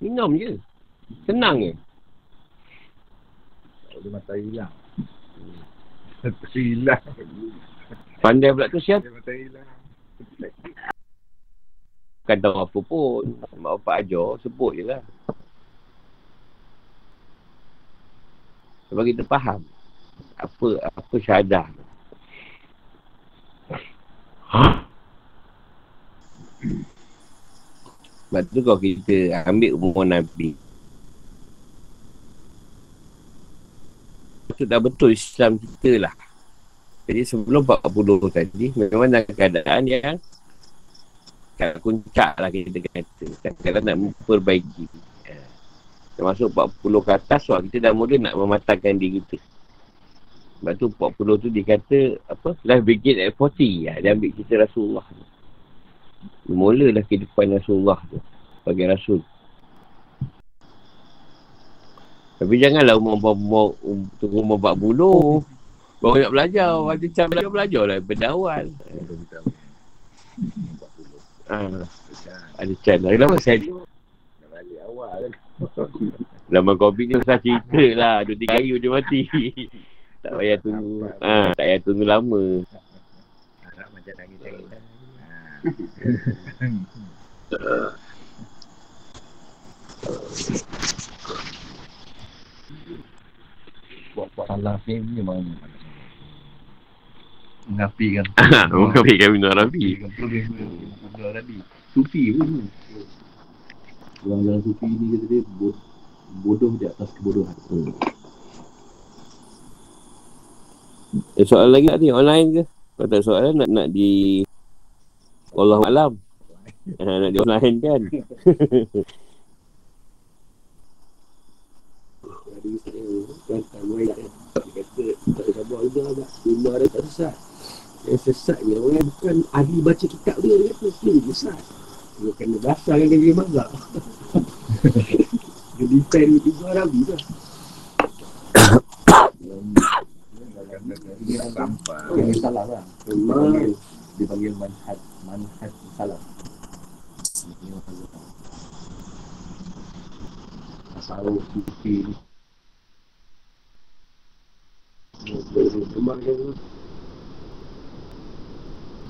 Minum je. Senang je. Kalau mata hilang. Mata hilang. Pandai pula tu siap. Mata hilang. Bukan tahu apa pun. Mak bapak ajar, sebut je lah. Sebab kita faham. Apa apa syahadah. Ha? (laughs) Sebab tu kalau kita ambil umur Nabi. Itu dah betul Islam kita lah. Jadi sebelum 40 tadi, memang dalam keadaan yang kat kuncak lah kita kata. Kadang-kadang nak memperbaiki. Ya. Termasuk 40 ke atas, sebab kita dah mula nak mematangkan diri kita. Sebab tu 40 tu dia kata, apa, life begin at 40. Ya. Dia ambil kita Rasulullah. Mulalah kehidupan Rasulullah tu. Sebagai Rasul. Tapi janganlah umur umur umur, umur 40. Baru nak belajar. Ada macam belajar, belajar lah. Daripada awal. Ha. Ada can lah. Kenapa saya ni? balik awal. Lama COVID ni usah cerita lah. Dua tiga hari dia mati. tak payah tunggu. Ha, tak payah tunggu lama. Harap macam nangis-nangis. Buat-buat salah ni memang Mengapi kan Mengapi kan minum Arabi. Minum Arabi Sufi pun Orang dalam Sufi ni kata dia bod- Bodoh di atas kebodohan hmm. Eh, soalan lagi tak ni? Online ke? Kalau tak soalan nak nak di Allah Alam. Ha, nak di online kan? Kan kan. Dia kata tak sabar juga agak. Rumah dia tak sesat. Yang sesat ni orang yang bukan ahli baca kitab dia. Dia kata dia sesat. Dia kena dasar kan dia mazhab. Dia depend juga Arabi lah. Dia sampai. Ini salah lah Memang. Dia panggil manhaj manhaj masalah. Tasawuf sufi ni.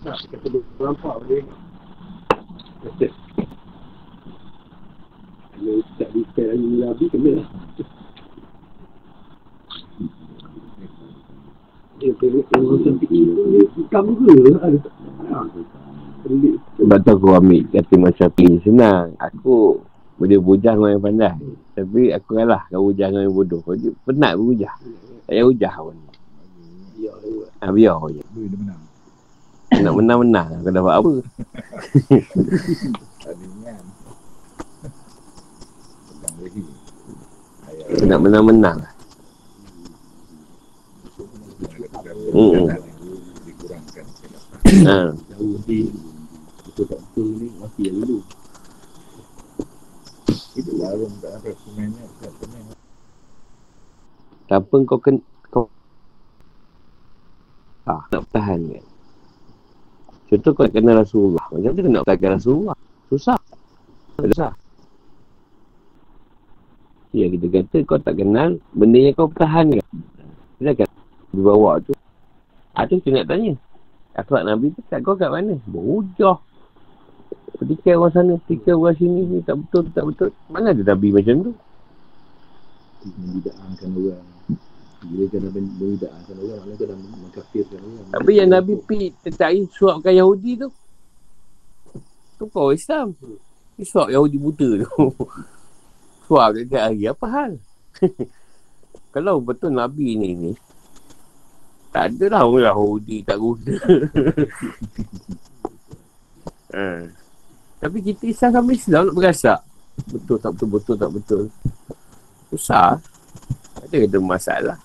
Tak, kata dia nampak boleh. Kata. Tak detail kena lah. Dia kena urusan fikir tu, dia hitam juga. Ada tak? Sebab tu aku ambil kata macam ni senang. Aku boleh bujang orang yang pandai. Tapi aku kalah kau bujang orang yang bodoh. Kau je penat berhujah. Tak payah hujah pun. Ya. Ha, biar je. Boleh dia menang. Nak menang-menang. Kau dapat apa? (laughs) Nak menang-menang. Dikurangkan. Ha. Jauh di betul tak betul ni mati yang dulu. Itu warung tak ada semennya. Tak semen. Tanpa kau ken kau ah, nak tahan kan. Contoh kau nak kenal Rasulullah. Macam mana nak kenal Rasulullah? Susah. Susah. Ya, kita kata kau tak kenal benda yang kau pertahankan. Kita akan dibawa tu. Ah, tu nak tanya. Akhlak Nabi tu kat kau kat mana? Berhujah. Petikai orang sana, petikai orang sini, ni tak betul, tak betul. Mana ada Nabi macam tu? Membida'ahkan orang. Bila dah membida'ahkan orang, maknanya kau dah mengkafirkan orang. Tapi yang Nabi pi cari suapkan Yahudi tu. Tu kau Islam. Ni suap Yahudi buta tu. (laughs) suap dekat hari. Apa hal? (laughs) Kalau betul Nabi ni ni. Tak ada lah orang Yahudi tak guna. (laughs) ha. Tapi kita Islam sama Islam nak berasak. Betul tak betul, betul tak betul. Susah. Ada kata masalah.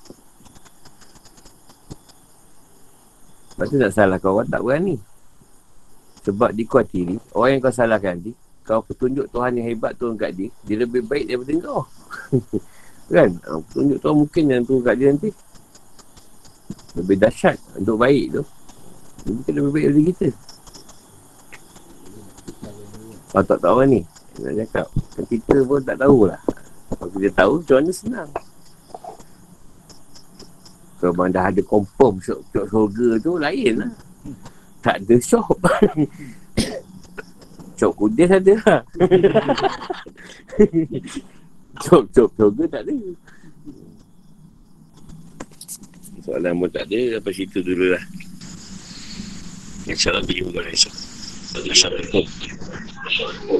Lepas tu nak salahkan orang tak berani. Sebab dikuatiri, orang yang kau salahkan nanti, kau petunjuk Tuhan yang hebat turun kat dia, dia lebih baik daripada kau. (laughs) kan? Ha, petunjuk Tuhan mungkin yang turun kat dia nanti. Lebih dahsyat untuk baik tu. Mungkin lebih baik daripada kita. Kau tak tahu ni. Nak cakap. Kita pun tak tahulah. Kalau kita tahu, macam mana senang. Kalau memang dah ada confirm shop, shop surga tu lain lah. Tak ada shop. (coughs) shop kudis ada lah. (laughs) shop, shop surga tak ada. Soalan pun tak ada. Lepas situ dulu lah. InsyaAllah bila boleh. Assalamualaikum. desaparecer.